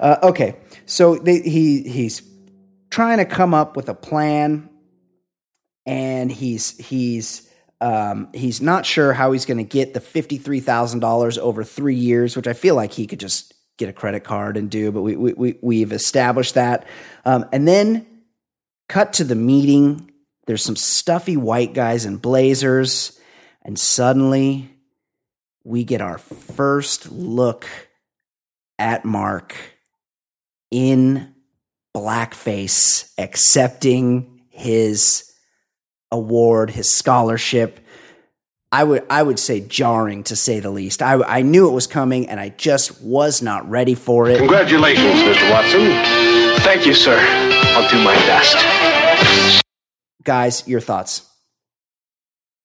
Uh, okay, so they, he he's trying to come up with a plan, and he's he's um, he's not sure how he's going to get the fifty three thousand dollars over three years, which I feel like he could just get a credit card and do. But we we, we we've established that, um, and then cut to the meeting. There's some stuffy white guys in blazers, and suddenly we get our first look at Mark in blackface accepting his award, his scholarship. I would I would say jarring to say the least. I I knew it was coming and I just was not ready for it. Congratulations, Mr. Watson. Thank you, sir. I'll do my best. Guys, your thoughts.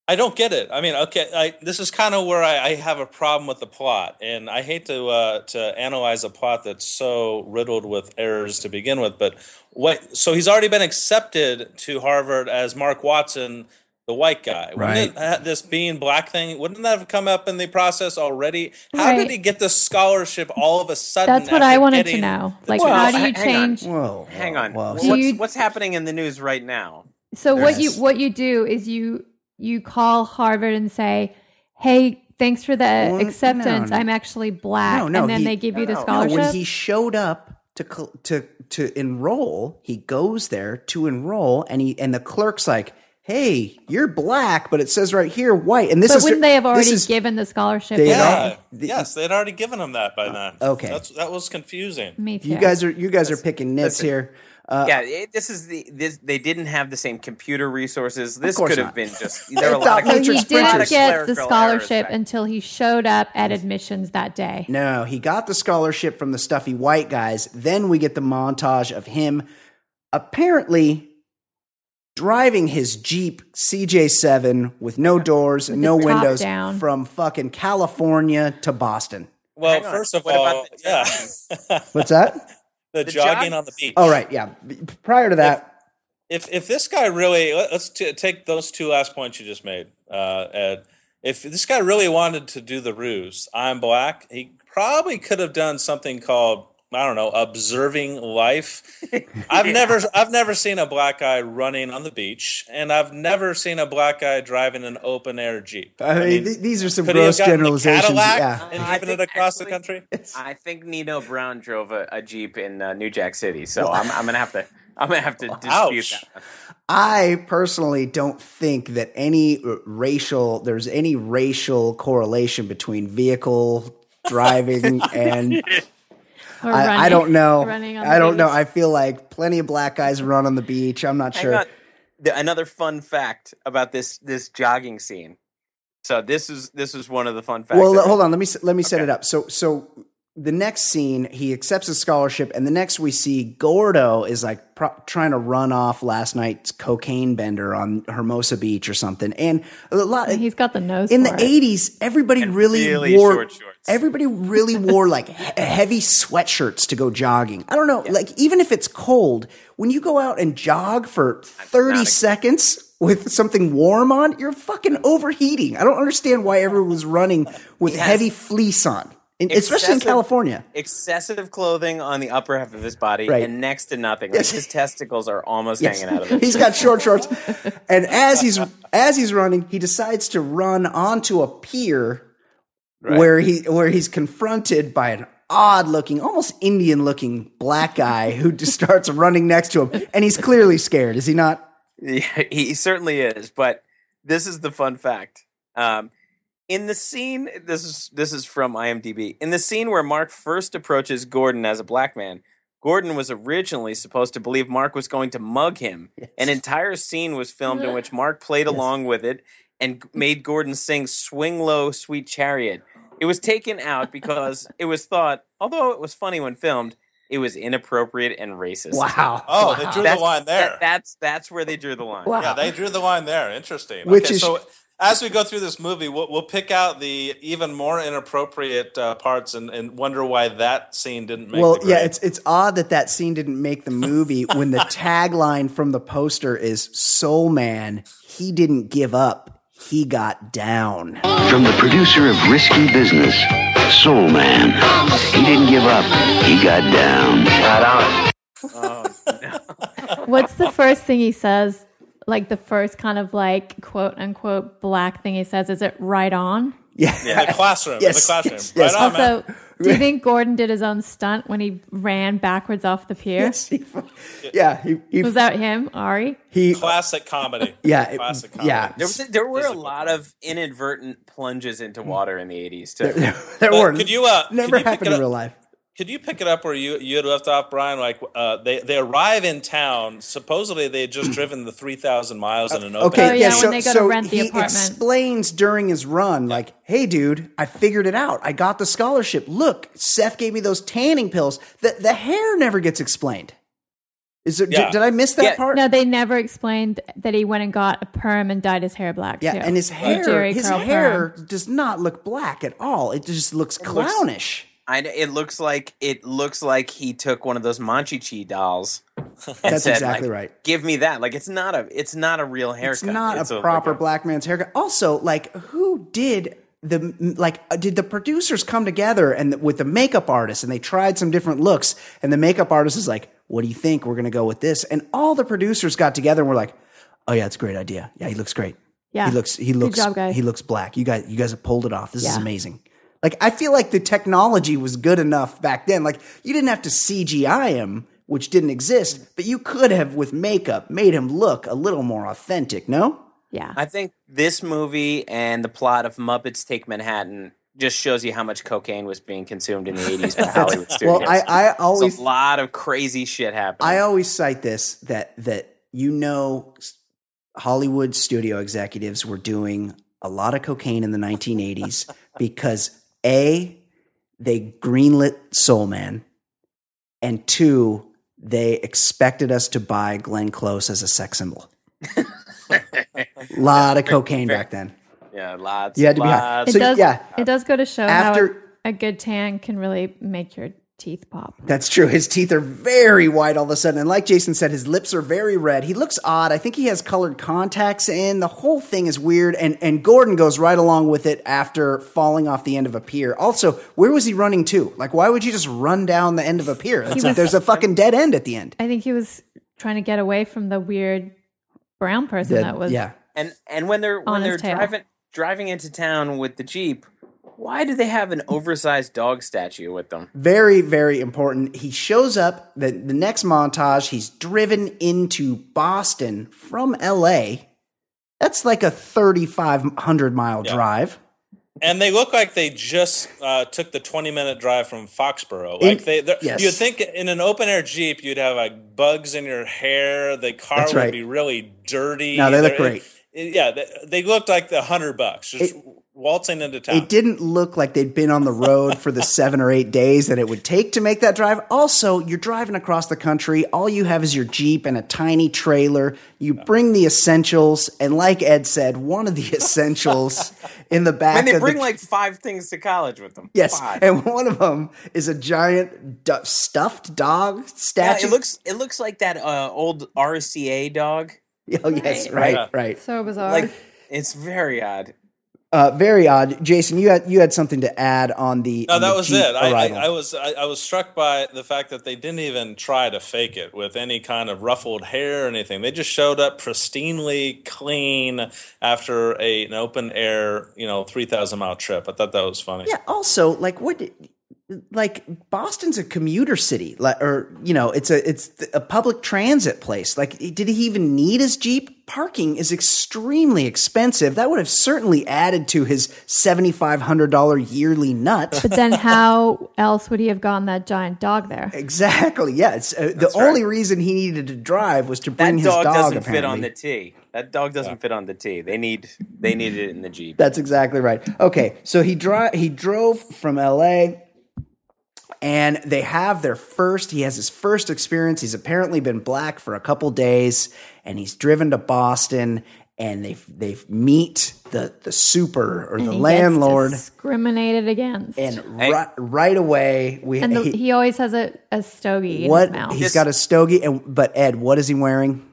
I don't get it. I mean, okay, I, this is kind of where I, I have a problem with the plot, and I hate to uh, to analyze a plot that's so riddled with errors to begin with. But what? So he's already been accepted to Harvard as Mark Watson, the white guy. Wouldn't Right. it, uh, this being black thing, wouldn't that have come up in the process already? How Right. did he get this scholarship all of a sudden? That's what I wanted to know. Like, two- how do Well, you hang on. change? Whoa. Hang on. Whoa. What's, you- what's happening in the news right now? So what you what you do is you you call Harvard and say, "Hey, thanks for the Well, acceptance. no, no. I'm actually black," No, no, and then he- they give you the scholarship. when he showed up to to to enroll, he goes there to enroll, and he and the clerk's like, hey, you're black, but it says right here white. And this but is wouldn't they have already is- given the scholarship? They- Yeah. The- yes, they'd already given him that by uh, then. okay. That's, that was confusing. Me too. You guys are you guys are picking nits listen. here. Uh, yeah, it, this is the this. They didn't have the same computer resources. This could have not. been just there were a lot of so he didn't get the scholarship until he showed up at admissions that day. No, he got the scholarship from the stuffy white guys. Then we get the montage of him apparently driving his Jeep CJ7 with no doors With no windows down. from fucking California to Boston. Well, first of What all, about the yeah, What's that? The, The jogging jogging on the beach. Oh, right. Yeah. Prior to that, If if this guy really let- let's t- take those two last points you just made, uh, Ed. If this guy really wanted to do the ruse, I'm black. He probably could have done something called I don't know, observing life. I've never I've never seen a black guy running on the beach, and I've never seen a black guy driving an open air jeep. I mean, th- these are some could he have gross generalizations. Cadillac Yeah. and I driven it think across the country. I think Nino Brown drove a, a jeep in uh, New Jack City, so I'm, I'm gonna have to I'm gonna have to dispute Ouch. that. I personally don't think that any r- racial there's any racial correlation between vehicle driving and Or I, I don't know. running on I don't know. I feel like plenty of black guys run on the beach. I'm not Hang sure. on. The, another fun fact about this this jogging scene. So this is this is one of the fun facts. Well, I hold on. Let me let me set it up. So so the next scene, he accepts a scholarship, and the next we see Gordo is like pro- trying to run off last night's cocaine bender on Hermosa Beach or something, and a lot. He's got the nose in the it. 80s everybody And really, really wore short shorts. Everybody really wore like he- heavy sweatshirts to go jogging i don't know like even if it's cold when you go out and jog for 30 a- seconds with something warm on you're fucking overheating i don't understand why everyone was running with He heavy fleece on in- especially in california excessive clothing on the upper half of his body Right. and next to nothing. Like Yes. his testicles are almost Yes. hanging out of it. He's got short shorts, and as he's as he's running, he decides to run onto a pier Right. where he where he's confronted by an odd looking, almost Indian looking black guy who just starts running next to him, and he's clearly scared. Is he not? Yeah, he certainly is. But this is the fun fact. Um, in the scene, this is this is from IMDb. In the scene where Mark first approaches Gordon as a black man, Gordon was originally supposed to believe Mark was going to mug him. An entire scene was filmed in which Mark played along with it and made Gordon sing "Swing Low, Sweet Chariot." It was taken out because it was thought, although it was funny when filmed, it was inappropriate and racist. Wow. Oh, they drew the line there. that- that's that's where they drew the line. Wow. Yeah, they drew the line there. Interesting. Which okay, is- so as we go through this movie, we'll, we'll pick out the even more inappropriate uh, parts and, and wonder why that scene didn't make. Well, the yeah, it's it's odd that that scene didn't make the movie when the tagline from the poster is "Soul Man, he didn't give up, he got down." From the producer of Risky Business, Soul Man. He didn't give up. He got down. Right on. Oh, What's the first thing he says? Like the first kind of like quote unquote black thing he says? Is it right on? Yeah, in the classroom. Yes, in the classroom. yes, yes. Right on, man. Also, do you think Gordon did his own stunt when he ran backwards off the pier? Yes, he- yeah, he he, Was that him, Arye? he Classic comedy. Yeah, Classic comedy. yeah. There, was, there were a lot of inadvertent plunges into water in the 80s, too. there, there But were could you, uh, could never you pick happened in up- real life. Could you pick it up where you you had left off, Brian? Like uh, they they arrive in town. Supposedly they had just driven the three thousand miles in an open. Okay, Oh, yeah, yeah, so, when they go to rent the he apartment. explains during his run, like, "Hey, dude, I figured it out. I got the scholarship. Look, Seth gave me those tanning pills. The the hair never gets explained. Is it? Yeah. Did, did I miss that Yeah. part? No, they never explained that he went and got a perm and dyed his hair black. yeah, too. and his hair, Jerry his hair perm. does not look black at all. It just looks looks- clownish. I, know- it looks like it looks like he took one of those Monchichi dolls. and That's said, exactly like, right. Give me that. Like it's not a it's not a real haircut. It's not It's a like proper black man's haircut. Also, like, who did the like? uh, Did the producers come together and with the makeup artist and they tried some different looks? And the makeup artist is like, "What do you think? We're gonna go with this." And all the producers got together and were like, "Oh yeah, it's a great idea. Yeah, he looks great. Yeah. he looks he Good looks job, guys. he looks black. You guys you guys have pulled it off. This is amazing." Like I feel like the technology was good enough back then. Like you didn't have to CGI him, which didn't exist, but you could have, with makeup, made him look a little more authentic, no? Yeah. I think this movie and the plot of Muppets Take Manhattan just shows you how much cocaine was being consumed in the 80s by Hollywood studios. Well, I, I There's always a lot of crazy shit happening. I always cite this that that you know Hollywood studio executives were doing a lot of cocaine in the 1980s because a they greenlit Soul Man and two they expected us to buy Glenn Close as a sex symbol. a lot of cocaine back then. yeah, lots. You had to be high. lots. it does. yeah. It does go to show After- how a good tan can really make your teeth pop. That's true. His teeth are very white all of a sudden. And like Jason said, his lips are very red. He looks odd. I think he has colored contacts in. The whole thing is weird. And, and Gordon goes right along with it after falling off the end of a pier. Also, where was he running to? Like, why would you just run down the end of a pier? It's like was- there's a fucking dead end at the end. I think he was trying to get away from the weird brown person The- that was. yeah. And and when they're On when they're his tail. driving driving into town with the jeep, why do they have an oversized dog statue with them? Very, very important. He shows up. The, the next montage, he's driven into Boston from LA. That's like a 3,500 mile Yeah. drive. And they look like they just uh, took the 20 minute drive from Foxborough. Like they, they're- yes. you'd think in an open air Jeep, you'd have like bugs in your hair. The car That's would right. be really dirty. No, they look They're- great. it- yeah, they, they looked like the hundred bucks just waltzing into town. It didn't look like they'd been on the road for the seven or eight days that it would take to make that drive. Also, you're driving across the country. All you have is your Jeep and a tiny trailer. You bring the essentials. And like Ed said, one of the essentials in the back And they of bring the like five things to college with them. Yes, Five. and one of them is a giant du- stuffed dog Yeah, statue. it looks it looks like that uh, old RCA dog. oh yes, Right. right, right. So bizarre. Like it's very odd. Uh, very odd. Jason, you had you had something to add on the. No, on that the was Jeep it. I, I. I was I, I was struck by the fact that they didn't even try to fake it with any kind of ruffled hair or anything. They just showed up pristinely clean after a, an open air, you know, three thousand mile trip. I thought that was funny. Yeah. Also, like what? Like Boston's a commuter city, like, or you know, it's a it's a public transit place. Like, did he even need his Jeep? Parking is extremely expensive. That would have certainly added to his seventy five hundred dollar yearly nut. but then how else would he have gotten that giant dog there? exactly. Yes. Uh, the only reason he needed to drive was to That bring his dog, That dog. doesn't apparently. fit on the T. That dog doesn't fit on the T. They need they needed it in the Jeep. That's exactly right. Okay, so he dri- he drove from L.A. and they have their first. He has his first experience. He's apparently been black for a couple days, and he's driven to Boston, and they they meet the the super or And the he gets landlord, discriminated against. and right right away we And the, he, he, always has a, a stogie in what his mouth. he's got a stogie, and but Ed, what is he wearing?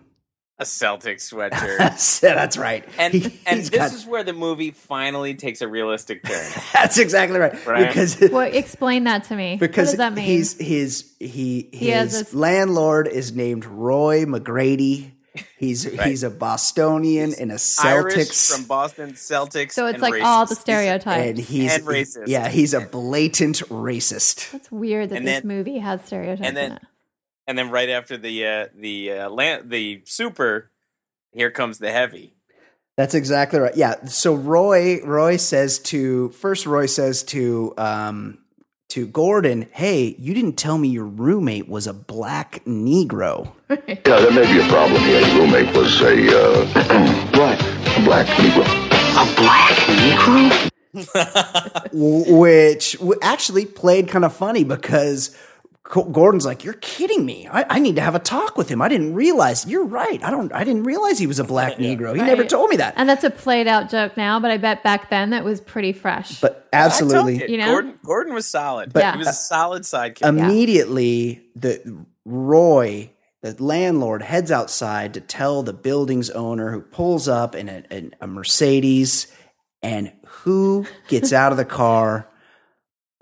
A Celtic sweatshirt. That's right. And He- and this got- is where the movie finally takes a realistic turn. that's exactly right. Right. Because well, explain that to me. because what does that mean? he's his he his has this- landlord is named Roy McGrady. He's he's a Bostonian and a Irish Celtics. from Boston, Celtics. so it's and like racist. all the stereotypes. and stereotypes. he's and racist. yeah he's a blatant racist. That's weird that And this then- movie has stereotypes and then- in it. And then right after the uh, the uh, land, the super, here comes the heavy. That's exactly right. Yeah. So Roy Roy says to first Roy says to um to Gordon, "Hey, you didn't tell me your roommate was a black Negro." Yeah, there may be a problem here. His roommate was a, uh, what? A black Negro. A black Negro? which actually played kind of funny because Co- Gordon's like, "You're kidding me! I-, I need to have a talk with him. I didn't realize. You're right. I don't. I didn't realize he was a black Negro. He never told me that." And that's a played out joke now, but I bet back then that was pretty fresh. But I told absolutely, you, You know? Gordon Gordon was solid. But- he was a solid sidekick. immediately the Roy, the landlord, heads outside to tell the building's owner, who pulls up in a, in a Mercedes, and who gets out of the car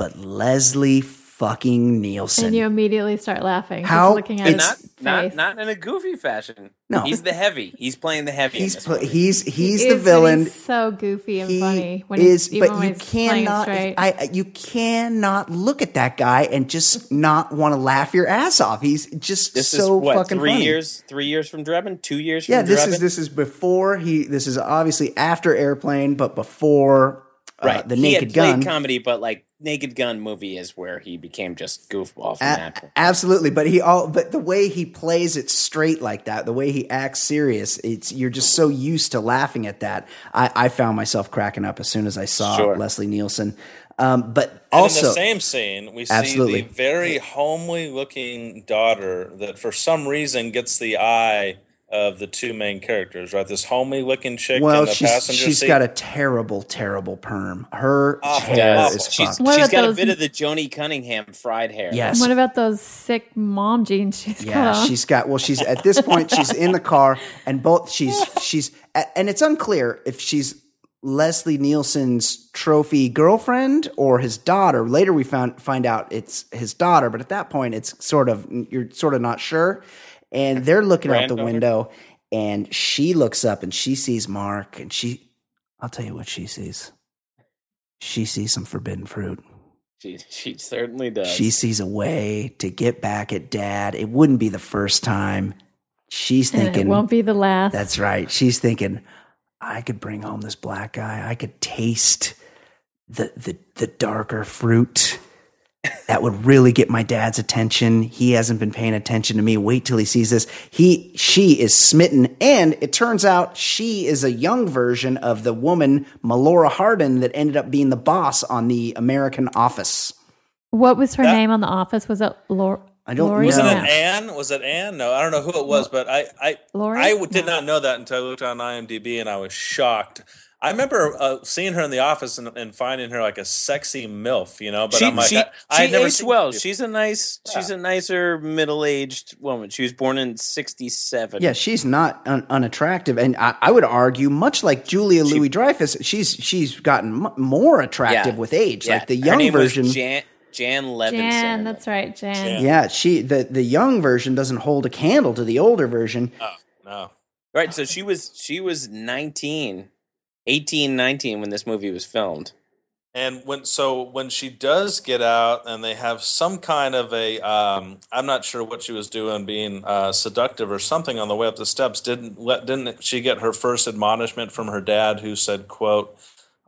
but Leslie fucking Nielsen. And you immediately start laughing. just How- looking at And his not, face. not not in a goofy fashion. No. he's the heavy. He's playing the heavy. he's this pl- he's he's He the is, villain. he's so goofy and he funny when is, he's but when you he's cannot. I I- you cannot look at that guy and just not want to laugh your ass off. He's just This so is what fucking three funny. years? Three years from Drebin? Two years from Yeah, this Drebin? is this is before he. This is obviously after Airplane, but before uh, right. the he Naked had Gun. comedy, but like Naked Gun movie is where he became just goofball from A- that. absolutely, but he all but the way he plays it straight like that, the way he acts serious, it's you're just so used to laughing at that. I, I found myself cracking up as soon as I saw Sure. Leslie Nielsen. Um, but And also, in the same scene, we see the very homely looking daughter that for some reason gets the eye of the two main characters, right? This homely looking chick well, in the she's passenger she's seat. got a terrible, terrible perm. Her Awful, hair awful. is She's, fucked. What she's about got a bit of the Joanie Cunningham fried hair. Yes. what about those sick mom jeans she's Yeah, got on? she's got. Well, she's at this point. She's in the car, and both she's she's and it's unclear if she's Leslie Nielsen's trophy girlfriend or his daughter. Later, we found find out it's his daughter, but at that point, it's sort of you're sort of not sure. And they're looking out the Granddaughter? window, and she looks up and she sees Mark, and she. I'll tell you what she sees. She sees some forbidden fruit. She, she certainly does. She sees a way to get back at dad. It wouldn't be the first time. She's and thinking, it won't be the last. that's right. She's thinking, I could bring home this black guy. I could taste the the the darker fruit. That would really get my dad's attention. He hasn't been paying attention to me. Wait till he sees this. He she is smitten, and it turns out she is a young version of the woman Melora Hardin that ended up being the boss on the American Office. what was her That- name on The Office? Was it Lor- I don't Lori? Wasn't know. it Anne? Was it Anne? No, I don't know who it was, but I I Lori? I did No. not know that until I looked on IMDb and I was shocked. I remember uh, seeing her in the office and, and finding her like a sexy milf, you know. But she, I'm like, she, I, I had she never seen well. She's a nice, she's a nicer middle-aged woman. She was born in '67. Yeah, she's not un- unattractive, and I, I would argue, much like Julia Louis Dreyfus, she's she's gotten m- more attractive with age. Yeah. Like the Her young name was version, Jan, Jan Levinson. Jan, that's right, Jan. Jan. yeah, she the the young version doesn't hold a candle to the older version. Oh, no. Right. So she was she was 19, 18, 19 when this movie was filmed. And when so when she does get out and they have some kind of a um, I'm not sure what she was doing being uh, seductive or something on the way up the steps didn't let didn't she get her first admonishment from her dad who said quote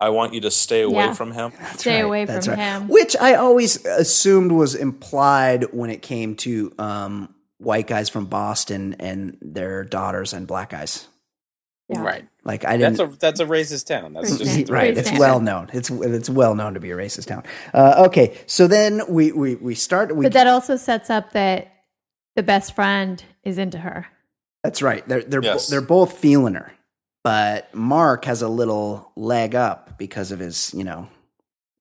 I want you to stay away Yeah. from him Stay right, away that's from right. him. Which I always assumed was implied when it came to um, white guys from Boston and their daughters and black guys. Yeah. Right. Like I didn't. That's a that's a racist town. That's just right. It's well known. It's it's well known to be a racist town. Uh, okay, so then we we we start. We But that also sets up that the best friend is into her. That's right. They're they're Yes. they're both feeling her, but Mark has a little leg up because of his you know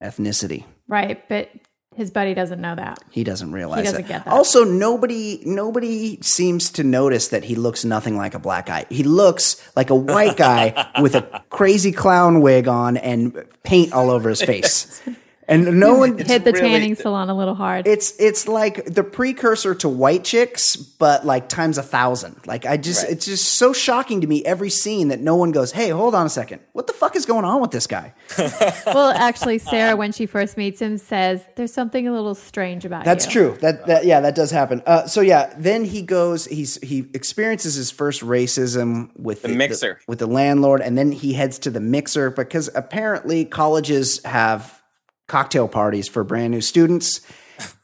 ethnicity. Right. But his buddy doesn't know that. He doesn't realize He doesn't get that. Also, nobody nobody seems to notice that he looks nothing like a black guy. He looks like a white guy with a crazy clown wig on and paint all over his face. And no one Hit the really- tanning salon a little hard. it's it's like the precursor to white chicks, but like times a thousand. Like I just Right. it's just so shocking to me every scene that no one goes, Hey, hold on a second. What the fuck is going on with this guy? well, actually, Sarah, when she first meets him, says there's something a little strange about That's you. true. That that yeah, that does happen. Uh, so yeah, then he goes. He's he experiences his first racism with The mixer. with the landlord, and then he heads to the mixer because apparently colleges have cocktail parties for brand new students,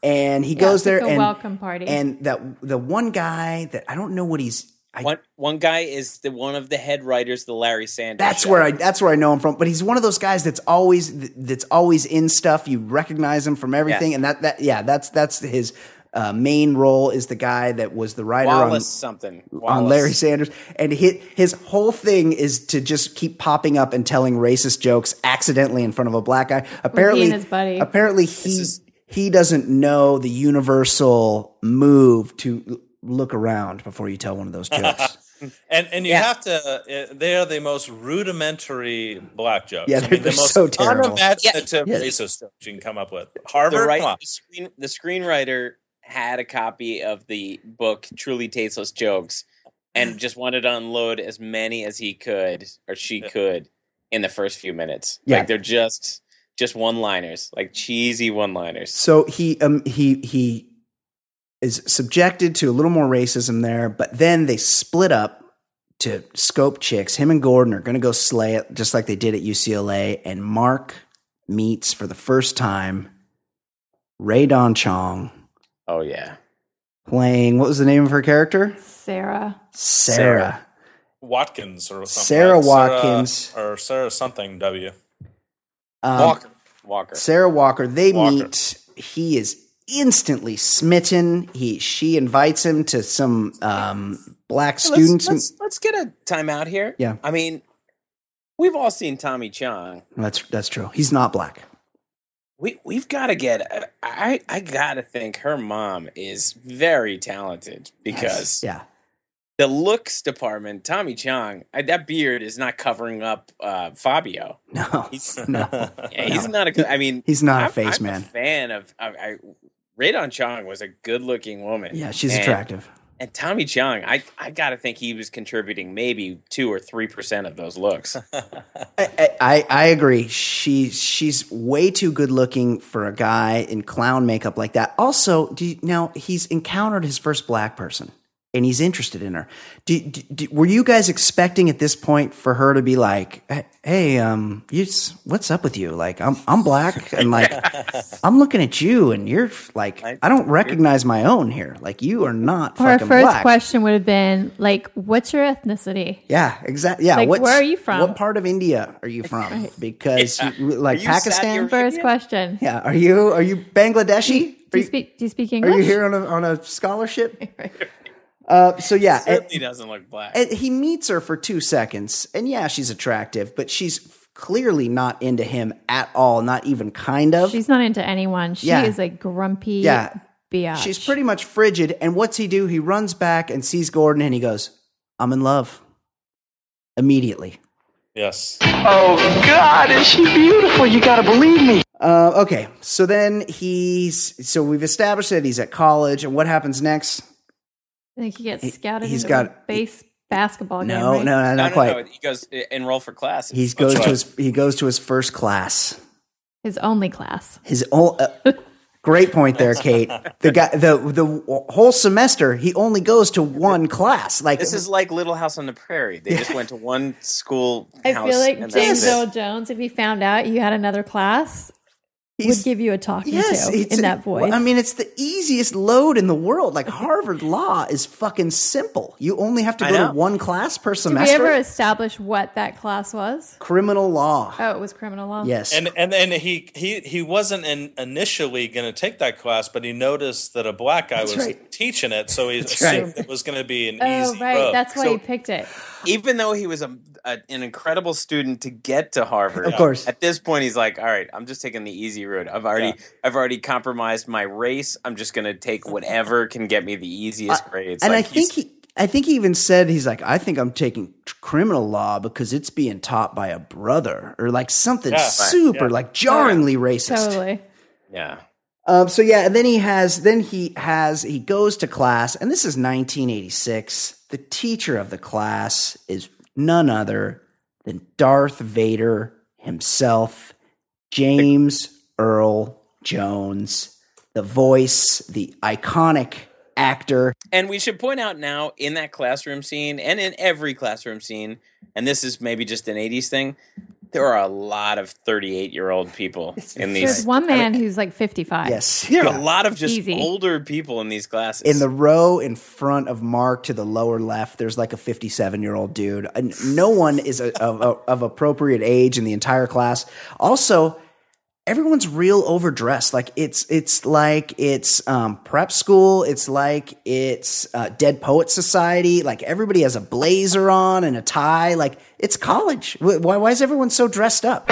and he Yeah, goes there a and welcome party. And that the one guy that I don't know what he's. I, one one guy is the one of the head writers, the Larry Sanders. that's Show. where I that's where I know him from. But he's one of those guys that's always that's always in stuff. You recognize him from everything, Yes. and that that yeah, that's that's his uh, main role is the guy that was the writer on Wallace something on Larry Sanders, and his, his whole thing is to just keep popping up and telling racist jokes accidentally in front of a black guy. Apparently, and his buddy. apparently he is- he doesn't know the universal move to look around before you tell one of those jokes. And and you Yeah. have to. Uh, they are the most rudimentary black jokes. Yeah, they're- mean, the they're most so terrible. unimaginative Yeah. racist jokes you can come up with. the Harvard, right come on. the, screen, the screenwriter had a copy of the book Truly Tasteless Jokes and just wanted to unload as many as he could or she could in the first few minutes. Yeah. Like they're just just one-liners, like cheesy one-liners. So he um he he is subjected to a little more racism there, but then they split up to scope chicks. Him and Gordon are going to go slay it just like they did at UCLA. And Mark meets for the first time Rae Dawn Chong Oh yeah. playing what was the name of her character? Sarah. Sarah. Sarah. Watkins or something. Sarah right? Watkins. or Sarah something W. Um, Walker. Walker. Sarah Walker. They Walker. meet. He is instantly smitten. He she invites him to some um, black Let's- students. Let's, let's, get a timeout here. Yeah. I mean, we've all seen Tommy Chong. That's that's true. He's not black. We we've got to get. I I gotta think her mom is very talented because yeah, the looks department, Tommy Chong, I, that beard is not covering up uh, Fabio. no, He's no, yeah, he's not a. good- I mean, he's not a I'm, face I'm man. A fan of. I, I Rae Dawn Chong was a good-looking woman. Yeah, she's attractive. And Tommy Chong, I I gotta think he was contributing maybe two or three percent of those looks. I, I I agree. She she's way too good looking for a guy in clown makeup like that. Also, do you, now he's encountered his first black person and he's interested in her. Do, do, do- were you guys expecting at this point for her to be like, "Hey, um, you, what's up with you? Like, I'm I'm black and like I'm looking at you and you're like I don't recognize my own here. Like, you are not Or our fucking first black." question would have been like, "What's your ethnicity?" Yeah, exactly. Yeah, Like, what's- where are you from? What part of India are you from? Because Yeah. you, like Are you Pakistan. Saudi First Arabia? question. Yeah, are you are you Bangladeshi? Do Are you you, speak? Do you speak are you here on a on a scholarship? Uh, so yeah, and, Certainly doesn't look black. and he meets her for two seconds, and yeah, she's attractive, but she's clearly not into him at all. Not even kind of. She's not into anyone. She Yeah. is a grumpy Yeah. biatch. She's pretty much frigid. And what's he do? He runs back and sees Gordon, and he goes, "I'm in love." Immediately. Yes. Oh, God, is she beautiful? You gotta believe me. Uh, okay, so then he's so we've established that he's at college, and what happens next? I think he gets He- scouted he's into got- a base basketball game. No, right? no, no, no, not no, quite. no. He goes enroll for class. He goes right. to his he goes to his first class. His only class. His old, uh, great point there, Kate. The guy, the the whole semester, he only goes to one class. Like This is like Little House on the Prairie. They just went to one school. I feel like and that's James it. Earl Jones, if he found out you had another class, he's- would give you a talking yes, to it's in that voice. I mean, it's the easiest load in the world. Like Harvard Law is fucking simple. You only have to I go know. to one class per semester. Did we ever establish what that class was? Criminal law. Oh, it was criminal law. Yes. And and and he he he wasn't in initially going to take that class, but he noticed that a black guy That's was right. teaching it, so he That's right. assumed it was going to be an easy. Oh, easy right. road. That's why So- he picked it. Even though he was a, a an incredible student to get to Harvard, Of course. At this point, he's like, "All right, I'm just taking the easy route. I've already I've already compromised my race. I'm just going to take whatever can get me the easiest grades." and Like, I think he, I think he even said he's like, I think I'm taking criminal law because it's being taught by a brother or like something Yeah, right, super yeah. like jarringly racist. Totally. yeah. Um, so yeah, and then he has, then he has, he goes to class, and this is 1986. The teacher of the class is none other than Darth Vader himself, James Earl Jones, the voice, the iconic actor. And we should point out now in that classroom scene and in every classroom scene, and this is maybe just an 80s thing, there are a lot of 38 year old people in these. There's one man who's like 55. Yes, There are yeah. a lot of just Easy. older people in these classes. In the row in front of Mark to the lower left, there's like a 57 year old dude. No one is a, of, of appropriate age in the entire class. Also, everyone's real overdressed. Like it's it's like it's um, prep school. It's like it's uh, Dead Poet Society. Like everybody has a blazer on and a tie. Like it's college. Why why is everyone so dressed up?